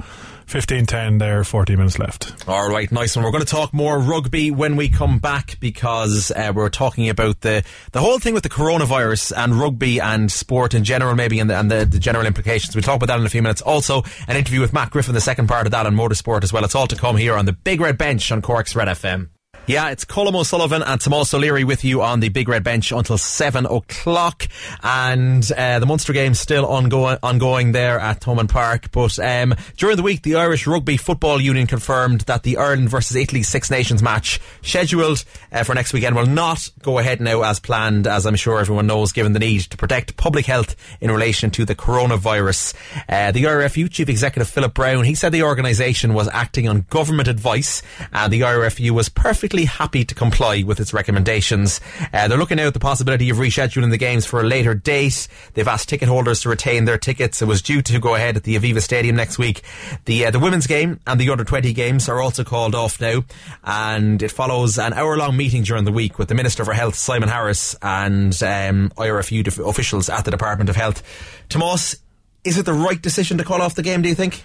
15-10 there 40 minutes left
All right, nice one. We're going to talk more rugby when we come back because uh, we're talking about the the whole thing with the coronavirus and rugby and sport in general, maybe, and the, and the, the general implications. We'll talk about that in a few minutes. Also, an interview with Matt Griffin, the second part of that on motorsport as well. It's all to come here on the Big Red Bench on Cork's Red FM. Yeah, it's Colm O'Sullivan and Tomas O'Leary with you on the Big Red Bench until 7 o'clock. And uh, the Munster game still ongoing, ongoing there at Thomond Park. But um, during the week, the Irish Rugby Football Union confirmed that the Ireland versus Italy Six Nations match scheduled uh, for next weekend will not go ahead now as planned, as I'm sure everyone knows, given the need to protect public health in relation to the coronavirus. Uh, the IRFU Chief Executive Philip Browne, he said the organisation was acting on government advice and the IRFU was perfectly happy to comply with its recommendations. Uh, they're looking at the possibility of rescheduling the games for a later date. They've asked ticket holders to retain their tickets. It was due to go ahead at the Aviva Stadium next week. The uh, the women's game and the under 20 games are also called off now and it follows an hour long meeting during the week with the Minister for Health Simon Harris and um, IRFU officials at the Department of Health. Tomas, is it the right decision to call off the game, do you think?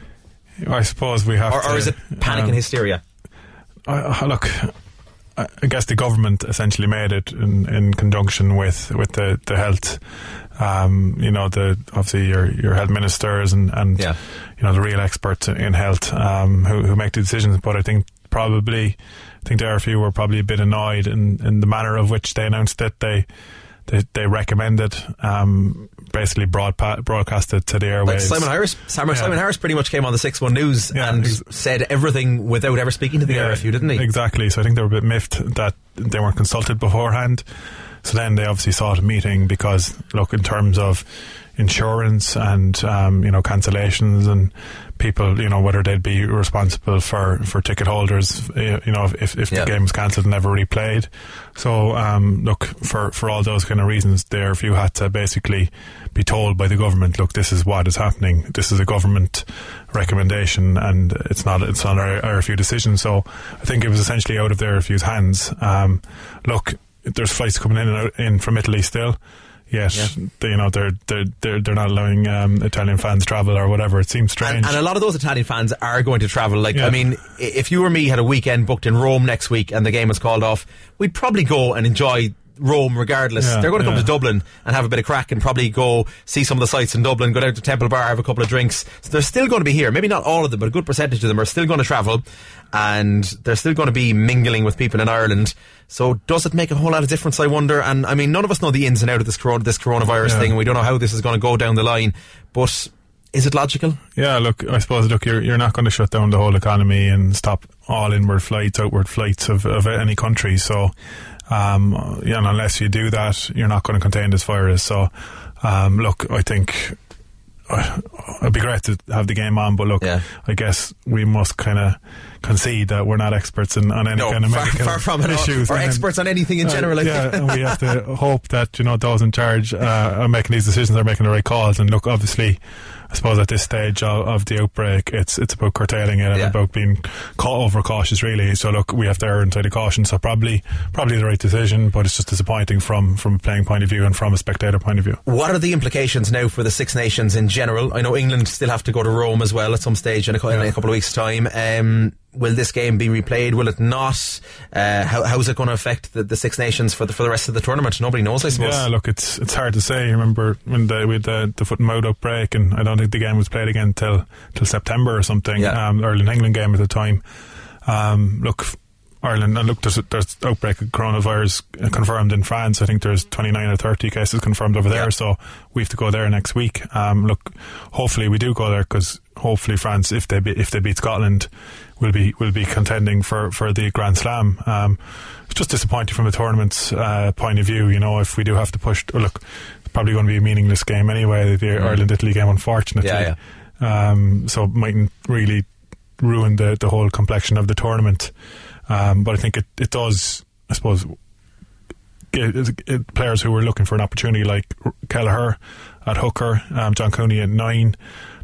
I suppose we have
Or,
to
or is it panic
um,
and hysteria?
I, I- look, I guess the government essentially made it in, in conjunction with, with the, the health. Um, you know, the obviously your your health ministers and, and
Yeah.
you know the real experts in health um, who who make the decisions. But I think probably I think the RFU were probably a bit annoyed in, in the manner of which they announced that They they, they recommended um, basically broadpa- broadcasted to the airwaves.
Like Simon Harris, Simon,
Yeah.
Simon Harris pretty much came on the Six One News
Yeah,
and said everything without ever speaking to the RFU, didn't he?
Exactly. So I think they were a bit miffed that they weren't consulted beforehand. So then they obviously sought a meeting because, look, in terms of insurance and um, you know cancellations and people, you know whether they'd be responsible for, for ticket holders, uh, you know if, if
Yeah.
the game was cancelled and never replayed. So um, look for for all those kind of reasons, there if you had to basically be told by the government, look, this is what is happening. This is a government recommendation, and it's not it's not our RFU decision. So I think it was essentially out of the RFU's hands. Um, look, there's flights coming in and out, in from Italy still. Yet,
Yeah.
they, you know, they're they're they're, they're not allowing um, Italian fans travel or whatever. It seems strange.
And, and a lot of those Italian fans are going to travel. Like,
Yeah.
I mean, if you or me had a weekend booked in Rome next week and the game was called off, we'd probably go and enjoy Rome regardless.
Yeah,
They're going to come
yeah.
to Dublin and have a bit of crack and probably go see some of the sites in Dublin, go down to Temple Bar, have a couple of drinks. So they're still going to be here. Maybe not all of them, but a good percentage of them are still going to travel and they're still going to be mingling with people in Ireland. So does it make a whole lot of difference, I wonder? And I mean, none of us know the ins and out of this, corona, this coronavirus
Yeah.
thing. And we don't know how this is going to go down the line. But is it logical?
Yeah, look, I suppose, look, you're, you're not going to shut down the whole economy and stop all inward flights, outward flights of, of any country. So, um, you know, unless you do that, you're not going to contain this virus. So, um, look, I think it'd be great to have the game on, but look,
Yeah.
I guess we must kind of concede that we're not experts in, on any
No,
kind of
far,
medical
far from it.
issues.
Or, or
And then-
experts on anything in
uh,
general.
Yeah, and we have to hope that you know those in charge uh, are making these decisions are making the right calls. And look, obviously, I suppose at this stage of, of the outbreak, it's it's about curtailing it and
Yeah.
about being ca- over cautious, really. So look, we have to err inside of caution. So probably probably the right decision, but it's just disappointing from from a playing point of view and from a spectator point of view.
What are the implications now for the Six Nations in general? I know England still have to go to Rome as well at some stage in a, in a couple of weeks' time. Um, will this game be replayed? Will it not? Uh, how, how's it going to affect the, the Six Nations for the for the rest of the tournament? Nobody knows, I suppose.
Yeah, look, it's it's hard to say. Remember when the with the, the foot and mouth outbreak, and I don't think the game was played again till till September or something.
Yeah.
Um, Ireland England game at the time. Um, look, Ireland. And look, there's there's outbreak of coronavirus confirmed in France. I think there's 29 or 30 cases confirmed over there.
Yeah.
So we have to go there next week. Um, look, hopefully we do go there because hopefully France, if they be, if they beat Scotland, will be will be contending for, for the Grand Slam. Um, it's just disappointing from a tournament's uh, point of view. You know, if we do have to push, oh, look, it's probably going to be a meaningless game anyway. The Ireland Italy game, unfortunately.
Yeah,
Um, so it mightn't really ruin the, the whole complexion of the tournament. Um, but I think it, it does, I suppose, get, get players who were looking for an opportunity like Kelleher at hooker, um, John Cooney at nine.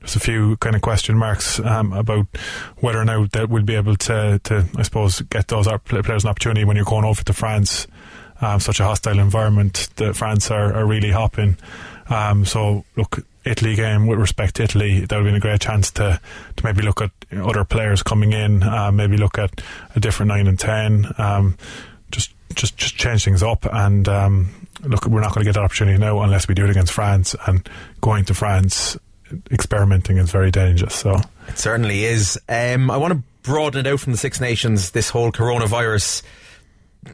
There's a few kind of question marks um, about whether or not that we'll be able to, to I suppose, get those players an opportunity when you're going over to France. Um, such a hostile environment that France are, are really hopping. Um, so look, Italy game with respect to Italy, that would have been a great chance to, to maybe look at other players coming in, uh, maybe look at a different nine and ten, um, just just just change things up. And um, look, we're not going to get that opportunity now unless we do it against France. And going to France, experimenting is very dangerous. So
It certainly is. Um, I want to broaden it out from the Six Nations, this whole coronavirus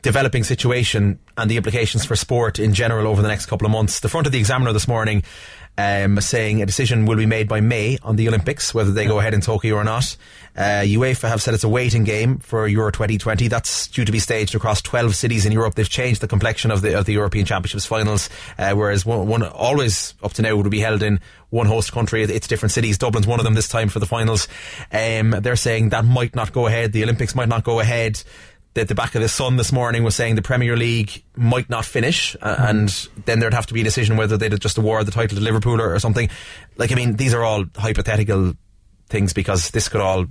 developing situation and the implications for sport in general over the next couple of months. The front of the Examiner this morning um, saying a decision will be made by May on the Olympics, whether they go ahead in Tokyo or not. Uh, UEFA have said it's a waiting game for Euro 2020. That's due to be staged across 12 cities in Europe. They've changed the complexion of the of the European Championships finals, uh, whereas one, one always up to now would be held in one host country. It's different cities. Dublin's one of them this time for the finals. Um, they're saying that might not go ahead. The Olympics might not go ahead the, the back of the Sun this morning was saying the Premier League might not finish, uh, and then there'd have to be a decision whether they'd just award the title to Liverpool or, or something. Like, I mean, these are all hypothetical things because this could all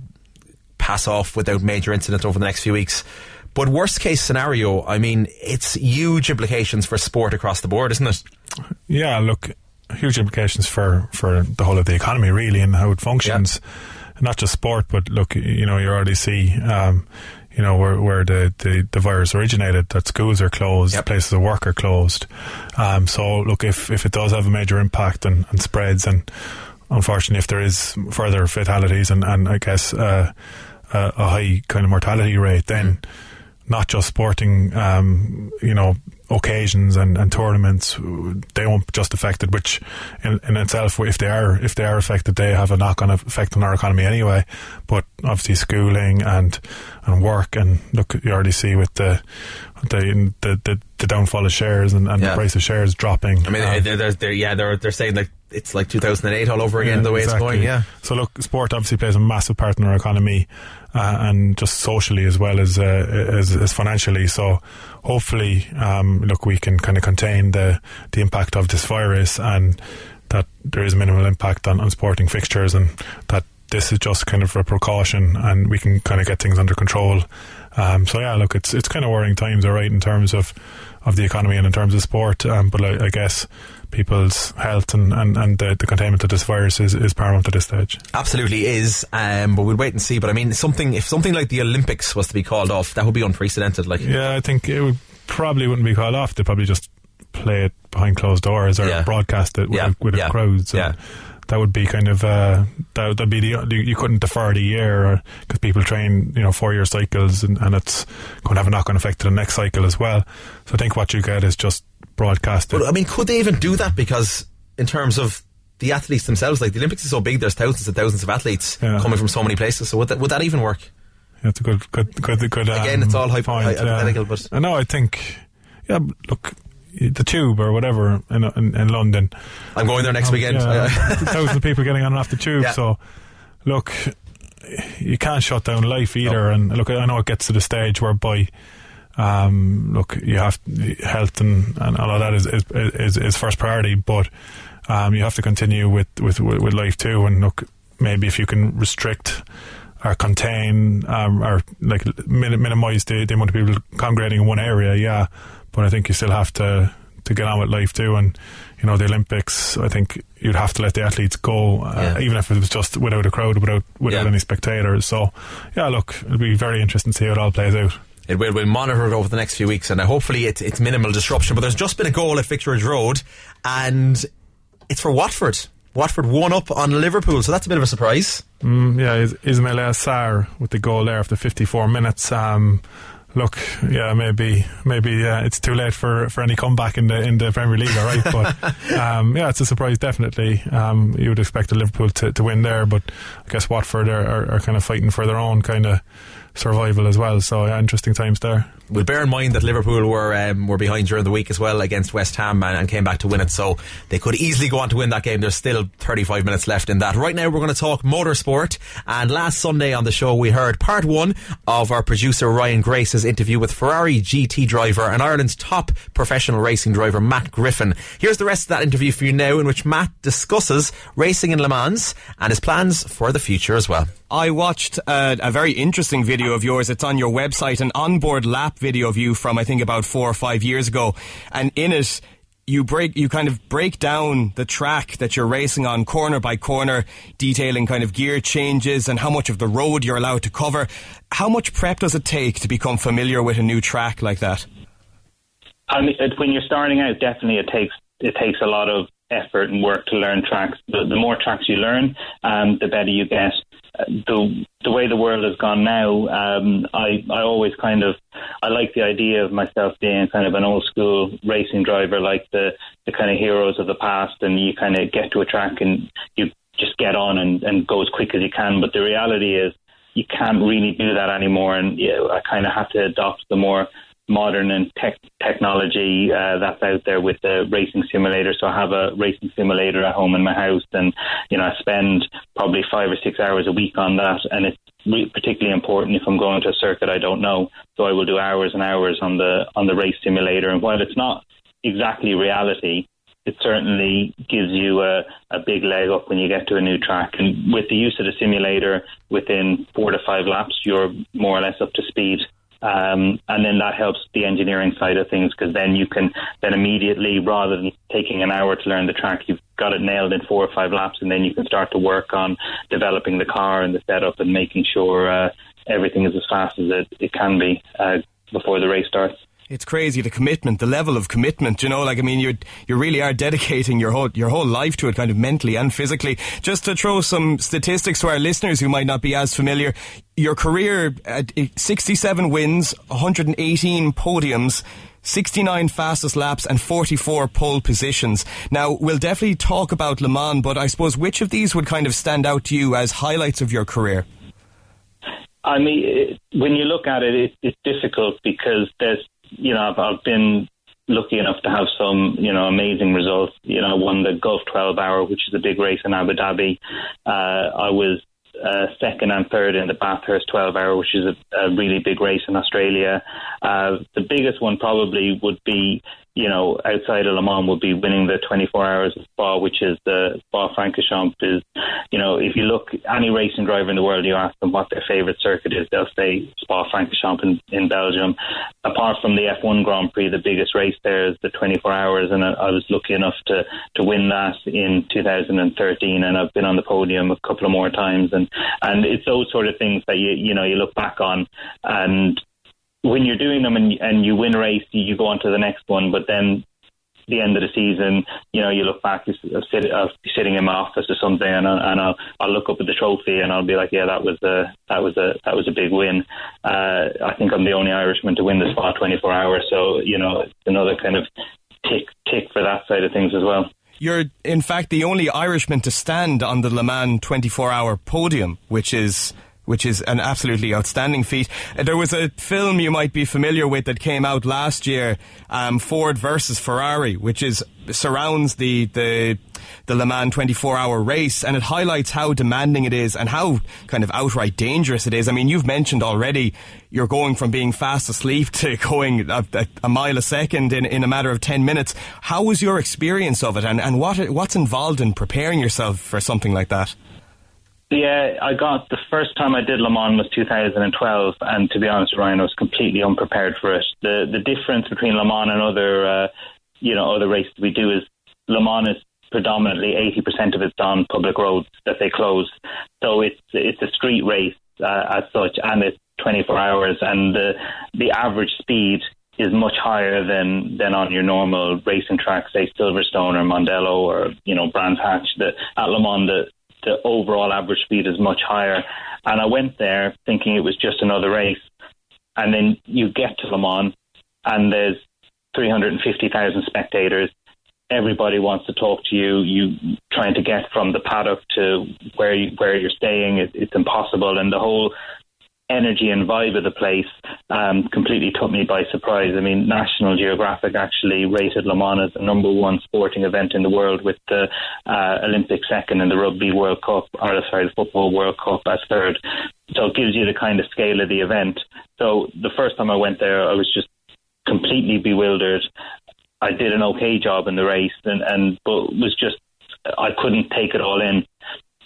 pass off without major incident over the next few weeks. But worst case scenario, I mean, it's huge implications for sport across the board, isn't it?
Yeah, look, huge implications for, for the whole of the economy, really, and how it functions. Not just sport, but look, you know, you already see, um, you know, where, where the, the, the virus originated, that schools are closed,
Yep.
places of work are closed. Um, so, look, if, if it does have a major impact and, and spreads, and unfortunately, if there is further fatalities and, and I guess uh, a, a high kind of mortality rate, then not just sporting, um, you know, occasions and, and tournaments, they won't just affected. Which, in, in itself, if they are if they are affected, they have a knock on effect on our economy anyway. But obviously, schooling and and work, and look, you already see with the the the, the, the downfall of shares and, and
Yeah.
the price of shares dropping.
I mean,
um,
they're, they're, they're, yeah, they're, they're saying like it's like 2008 all over again, the way
exactly.
it's going, yeah.
So look, sport obviously plays a massive part in our economy, uh, and just socially as well as, uh, as as financially. So hopefully, um, look, we can kind of contain the the impact of this virus, and that there is minimal impact on, on sporting fixtures, and that this is just kind of a precaution, and we can kind of get things under control. Um, so yeah, look, it's it's kind of worrying times, all right, in terms of of the economy and in terms of sport. Um, but I, I guess people's health and, and, and the, the containment of this virus is, is paramount at this stage.
Absolutely is, um, but we'll wait and see. But I mean, something if something like the Olympics was to be called off, that would be unprecedented. Like,
Yeah, I think it would probably wouldn't be called off. They'd probably just play it behind closed doors or
Yeah.
broadcast it with,
Yeah,
a, with
yeah,
a crowd. So
yeah.
that would be kind of uh, that would be the you you couldn't defer the year because people train you know four year cycles and, and it's going to have a knock on effect to the next cycle as well. So I think what you get is just broadcasted.
but I mean, could they even do that? Because in terms of the athletes themselves, like the Olympics is so big, there's thousands and thousands of athletes
Yeah.
coming from so many places. So would that would that even work?
That's a good, good, good, good.
Again,
um,
it's all hypo-
point,
hy-
yeah.
hypothetical, but-
I know. I think, yeah. Look, the tube or whatever in in, in London.
I'm going there next
Um,
weekend.
yeah, thousands of people getting on and off the tube.
Yeah.
So, look, you can't shut down life either. And look, I know it gets to the stage whereby, um, look, you have health and, and all of that is is, is, is first priority, but um, you have to continue with, with with life too. And look, maybe if you can restrict or contain um, or like minimize the, the amount of people congregating in one area, yeah. But I think you still have to to get on with life too. And you know, the Olympics, I think you'd have to let the athletes go, uh,
Yeah.
even if it was just without a crowd, without without
Yeah.
any spectators. So, yeah, look, it'll be very interesting to see how it all plays out.
It will. We'll monitor it over the next few weeks, and uh, hopefully it, it's minimal disruption. But there's just been a goal at Vicarage Road, and it's for Watford. Watford won up on Liverpool, so that's a bit of a surprise.
Mm, yeah, Is- Ismaila Sarr with the goal there after 54 minutes. Um, look, yeah, maybe, maybe, yeah, it's too late for, for any comeback in the in the Premier League, all right. But um, yeah, it's a surprise, definitely. Um, you would expect Liverpool to, to win there, but I guess Watford are, are, are kind of fighting for their own kind of survival as well. So yeah, interesting times there.
Well, bear in mind that Liverpool were um, were behind during the week as well against West Ham and, and, came back to win it, so they could easily go on to win that game. There's still 35 minutes left in that. Right now, we're going to talk motorsport. And last Sunday on the show, we heard part one of our producer Ryan Grace's interview with Ferrari GT driver and Ireland's top professional racing driver Matt Griffin. Here's the rest of that interview for you now, in which Matt discusses racing in Le Mans and his plans for the future as well.
I watched a, a, very interesting video of yours. It's on your website, an onboard lap video of you from I think about four or five years ago, and in it you break you kind of break down the track that you're racing on corner by corner detailing kind of gear changes and how much of the road you're allowed to cover. How much prep does it take to become familiar with a new track like that?
I mean, when you're starting out definitely it takes it takes a lot of effort and work to learn tracks. The, the more tracks you learn um, the better you get the the way the world has gone now, um, I I always kind of I like the idea of myself being kind of an old school racing driver, like the the kind of heroes of the past, and you kind of get to a track and you just get on and, and go as quick as you can. But the reality is you can't really do that anymore, and you know, I kind of have to adopt the more modern and tech technology uh, that's out there with the racing simulator. So I have a racing simulator at home in my house, and you know I spend probably five or six hours a week on that, and it's particularly important if I'm going to a circuit I don't know. So I will do hours and hours on the on the race simulator, and while it's not exactly reality. It certainly gives you a, a big leg up when you get to a new track. And with the use of the simulator, within four to five laps, you're more or less up to speed um, and then that helps the engineering side of things because then you can then immediately, rather than taking an hour to learn the track, you've got it nailed in four or five laps, and then you can start to work on developing the car and the setup and making sure uh, everything is as fast as it, it can be uh, before the race starts
it's crazy the commitment, the level of commitment. You know, like I mean, you you really are dedicating your whole your whole life to it, kind of mentally and physically. Just to throw some statistics to our listeners who might not be as familiar, your career: uh, 67 wins, 118 podiums. 69 fastest laps and 44 pole positions. Now, we'll definitely talk about Le Mans, but I suppose which of these would kind of stand out to you as highlights of your career?
I mean, when you look at it it's difficult because there's you know, I've, I've been lucky enough to have some, you know, amazing results. You know, I won the Gulf 12 Hour, which is a big race in Abu Dhabi. Uh, I was uh, second and third in the Bathurst 12 Hour, which is a, a really big race in Australia. Uh, the biggest one probably would be you know, outside of Le Mans would be winning the 24 hours of Spa, which is the Spa Francorchamps. Is you know, if you look any racing driver in the world, you ask them what their favourite circuit is, they'll say Spa Francorchamps in, in Belgium. Apart from the F1 Grand Prix, the biggest race there is the 24 hours, and I, I was lucky enough to to win that in 2013, and I've been on the podium a couple of more times, and and it's those sort of things that you you know you look back on and when you're doing them and, and you win a race, you go on to the next one. But then the end of the season, you know, you look back, I'll, sit, I'll be sitting in my office or something, and, I, and I'll, I'll look up at the trophy and I'll be like, yeah, that was a that was a that was a big win. Uh, I think I'm the only Irishman to win the Spa 24 hours, so you know, it's another kind of tick tick for that side of things as well.
You're, in fact, the only Irishman to stand on the Le Mans 24 hour podium, which is which is an absolutely outstanding feat. Uh, there was a film you might be familiar with that came out last year, um, Ford versus Ferrari, which is surrounds the the the Le Mans 24 hour race, and it highlights how demanding it is and how kind of outright dangerous it is. I mean, you've mentioned already you're going from being fast asleep to going a, a, a mile a second in, in a matter of 10 minutes. How was your experience of it, and, and what what's involved in preparing yourself for something like that?
Yeah, I got the first time I did Le Mans was 2012, and to be honest, Ryan, I was completely unprepared for it. The the difference between Le Mans and other, uh, you know, other races we do is Le Mans is predominantly 80% of it's on public roads that they close, so it's it's a street race uh, as such, and it's 24 hours, and the the average speed is much higher than than on your normal racing track, say Silverstone or Mondello or you know Brands Hatch. The, at Le Mans, the the overall average speed is much higher. And I went there thinking it was just another race. and then you get to Le Mans, and there's 350,000 spectators. Everybody wants to talk to you. You trying to get from the paddock to where you, where you're staying. It, it's impossible, and the whole energy and vibe of the place um, completely took me by surprise. I mean, National Geographic actually rated Le Mans as the number one sporting event in the world, with the uh, Olympic second and the Rugby World Cup, or sorry, the Football World Cup as third. So it gives you the kind of scale of the event. So the first time I went there, I was just completely bewildered. I did an okay job in the race, and, and but was just I couldn't take it all in.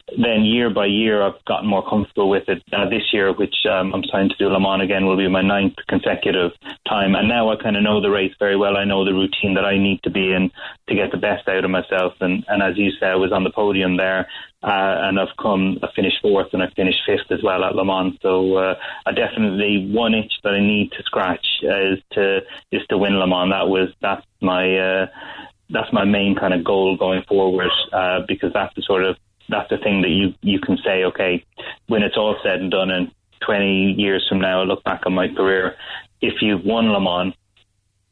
Then year by year, I've gotten more comfortable with it. Uh, this year, which um, I'm starting to do Le Mans again, will be my ninth consecutive time, and now I kind of know the race very well. I know the routine that I need to be in to get the best out of myself. And, and as you said, I was on the podium there, uh, and I've come, I finished fourth, and I finished fifth as well at Le Mans. So uh, I definitely one itch that I need to scratch is to is to win Le Mans. That was that's my. Uh, that's my main kind of goal going forward uh, because that's the sort of that's the thing that you you can say, okay, when it's all said and done, and 20 years from now, I look back on my career. If you've won Le Mans,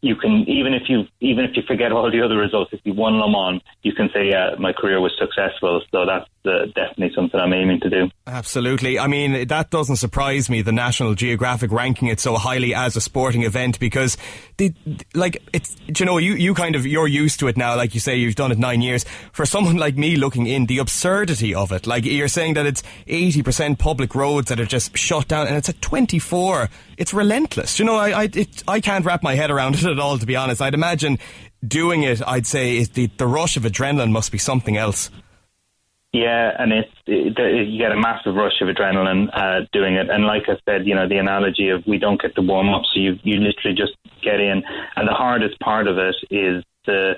you can even if you even if you forget all the other results, if you won Le Mans, you can say, yeah, my career was successful. So that's uh, definitely something I'm aiming to do.
Absolutely. I mean, that doesn't surprise me. The National Geographic ranking it so highly as a sporting event because, the, like, it's you know you you kind of you're used to it now. Like you say, you've done it nine years. For someone like me looking in, the absurdity of it. Like you're saying that it's eighty percent public roads that are just shut down, and it's at twenty four. It's relentless. You know, I I, it, I can't wrap my head around it at all. To be honest, I'd imagine doing it. I'd say is the the rush of adrenaline must be something else.
Yeah, and it's it, you get a massive rush of adrenaline uh, doing it, and like I said, you know the analogy of we don't get to warm up, so you you literally just get in, and the hardest part of it is the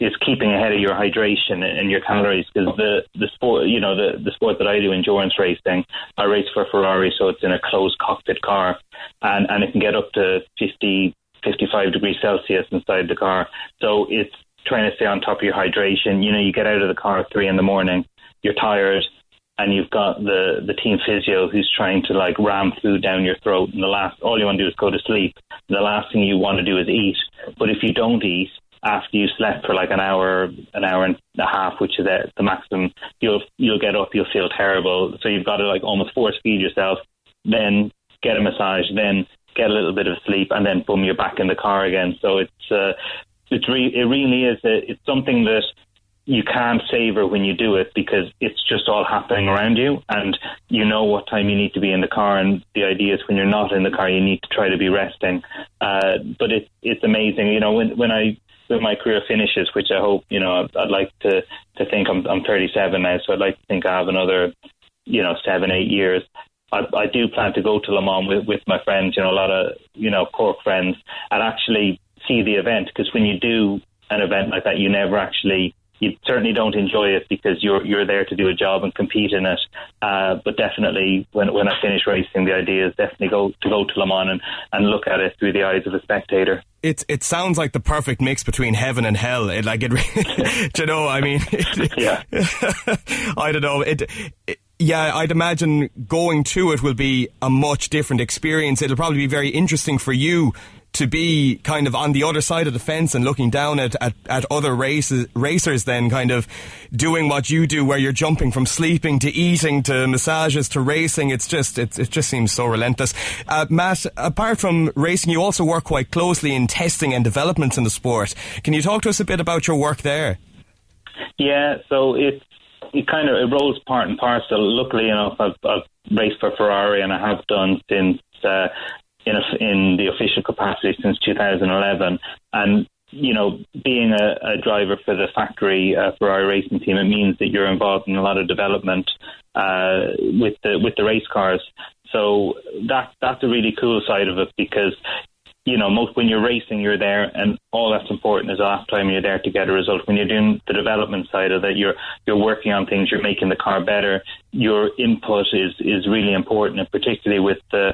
is keeping ahead of your hydration and your calories because the the sport you know the the sport that I do endurance racing I race for Ferrari so it's in a closed cockpit car. And and it can get up to 50 55 degrees Celsius inside the car. So it's trying to stay on top of your hydration. You know you get out of the car at three in the morning you're tired and you've got the the team physio who's trying to like ram food down your throat and the last all you want to do is go to sleep. And the last thing you want to do is eat. But if you don't eat after you slept for like an hour an hour and a half which is at the maximum you'll you'll get up you'll feel terrible. So you've got to like almost force feed yourself then get a massage then get a little bit of sleep and then boom you're back in the car again. So it's uh, it's re- it really is a, it's something that you can't savor when you do it because it's just all happening around you. And you know what time you need to be in the car and the idea is when you're not in the car you need to try to be resting. Uh, but it, it's amazing. You know when, when I when my career finishes which I hope you know I'd, I'd like to, to think I'm, I'm 37 now so I'd like to think I have another you know seven eight years. I, I do plan to go to Le Mans with, with my friends you know a lot of you know Cork friends and actually see the event because when you do an event like that you never actually you certainly don't enjoy it because you're you're there to do a job and compete in it. Uh, but definitely, when when I finish racing, the idea is definitely go to go to Le Mans and, and look at it through the eyes of a spectator.
It it sounds like the perfect mix between heaven and hell. It like it, you know. I mean, it,
yeah.
I don't know. It, it yeah, I'd imagine going to it will be a much different experience. It'll probably be very interesting for you to be kind of on the other side of the fence and looking down at, at, at other races, racers then kind of doing what you do where you're jumping from sleeping to eating to massages to racing. It's just, it, it just seems so relentless. Uh, Matt, apart from racing, you also work quite closely in testing and developments in the sport. Can you talk to us a bit about your work there?
Yeah, so it's, it kind of it rolls part and parcel. Luckily enough, I've, I've raced for Ferrari and I have done since uh, in a, in the official capacity since 2011, and you know, being a, a driver for the factory uh, Ferrari racing team, it means that you're involved in a lot of development uh, with the with the race cars. So that that's a really cool side of it because you know, most when you're racing, you're there, and all that's important is last time you're there to get a result. When you're doing the development side of it, you're you're working on things, you're making the car better. Your input is is really important, and particularly with the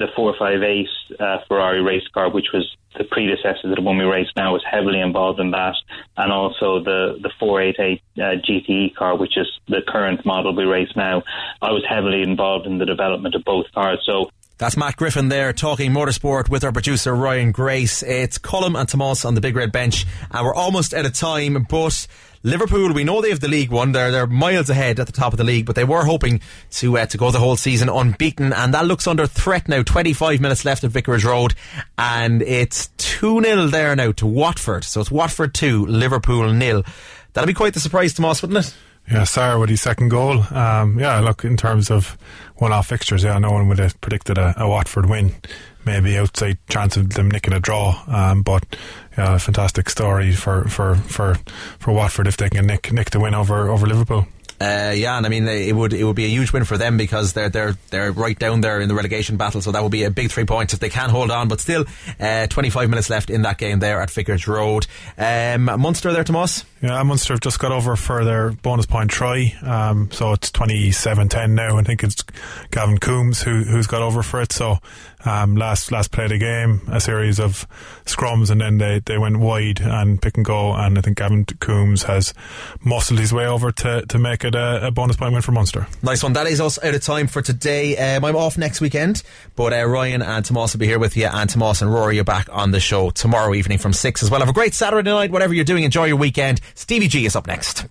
the 458 uh, Ferrari race car, which was the predecessor to the one we race now, was heavily involved in that, and also the the 488 uh, GTE car, which is the current model we race now. I was heavily involved in the development of both cars, so
That's Matt Griffin there talking motorsport with our producer Ryan Grace. It's Colm and Tomas on the big red bench, and we're almost out of time. But Liverpool, we know they have the league one. They're they're miles ahead at the top of the league, but they were hoping to uh, to go the whole season unbeaten, and that looks under threat now. Twenty five minutes left at Vicarage Road, and it's two 0 there now to Watford. So it's Watford two, Liverpool nil. That'll be quite the surprise, Tomas, wouldn't it?
Yeah, Sarr with his second goal. Um, yeah, look, in terms of one-off fixtures, yeah, no one would have predicted a, a Watford win. Maybe outside chance of them nicking a draw, um, but yeah, a fantastic story for, for, for, for Watford if they can nick nick the win over over Liverpool.
Uh, yeah, and I mean it would it would be a huge win for them because they're they're they're right down there in the relegation battle, so that would be a big three points if they can hold on. But still, uh, 25 minutes left in that game there at Vicarage Road. Um, Munster there, Tomas.
Yeah, Munster have just got over for their bonus point try, um, so it's 27-10 now. I think it's Gavin Coombes who who's got over for it. So um, last last play of the game, a series of scrums, and then they, they went wide and pick and go. And I think Gavin Coombes has muscled his way over to, to make it a, a bonus point win for Munster.
Nice one. That is us out of time for today. Um, I'm off next weekend, but uh, Ryan and Tomas will be here with you, and Tomas and Rory are back on the show tomorrow evening from 6 as well. Have a great Saturday night, whatever you're doing. Enjoy your weekend. Stevie G is up next.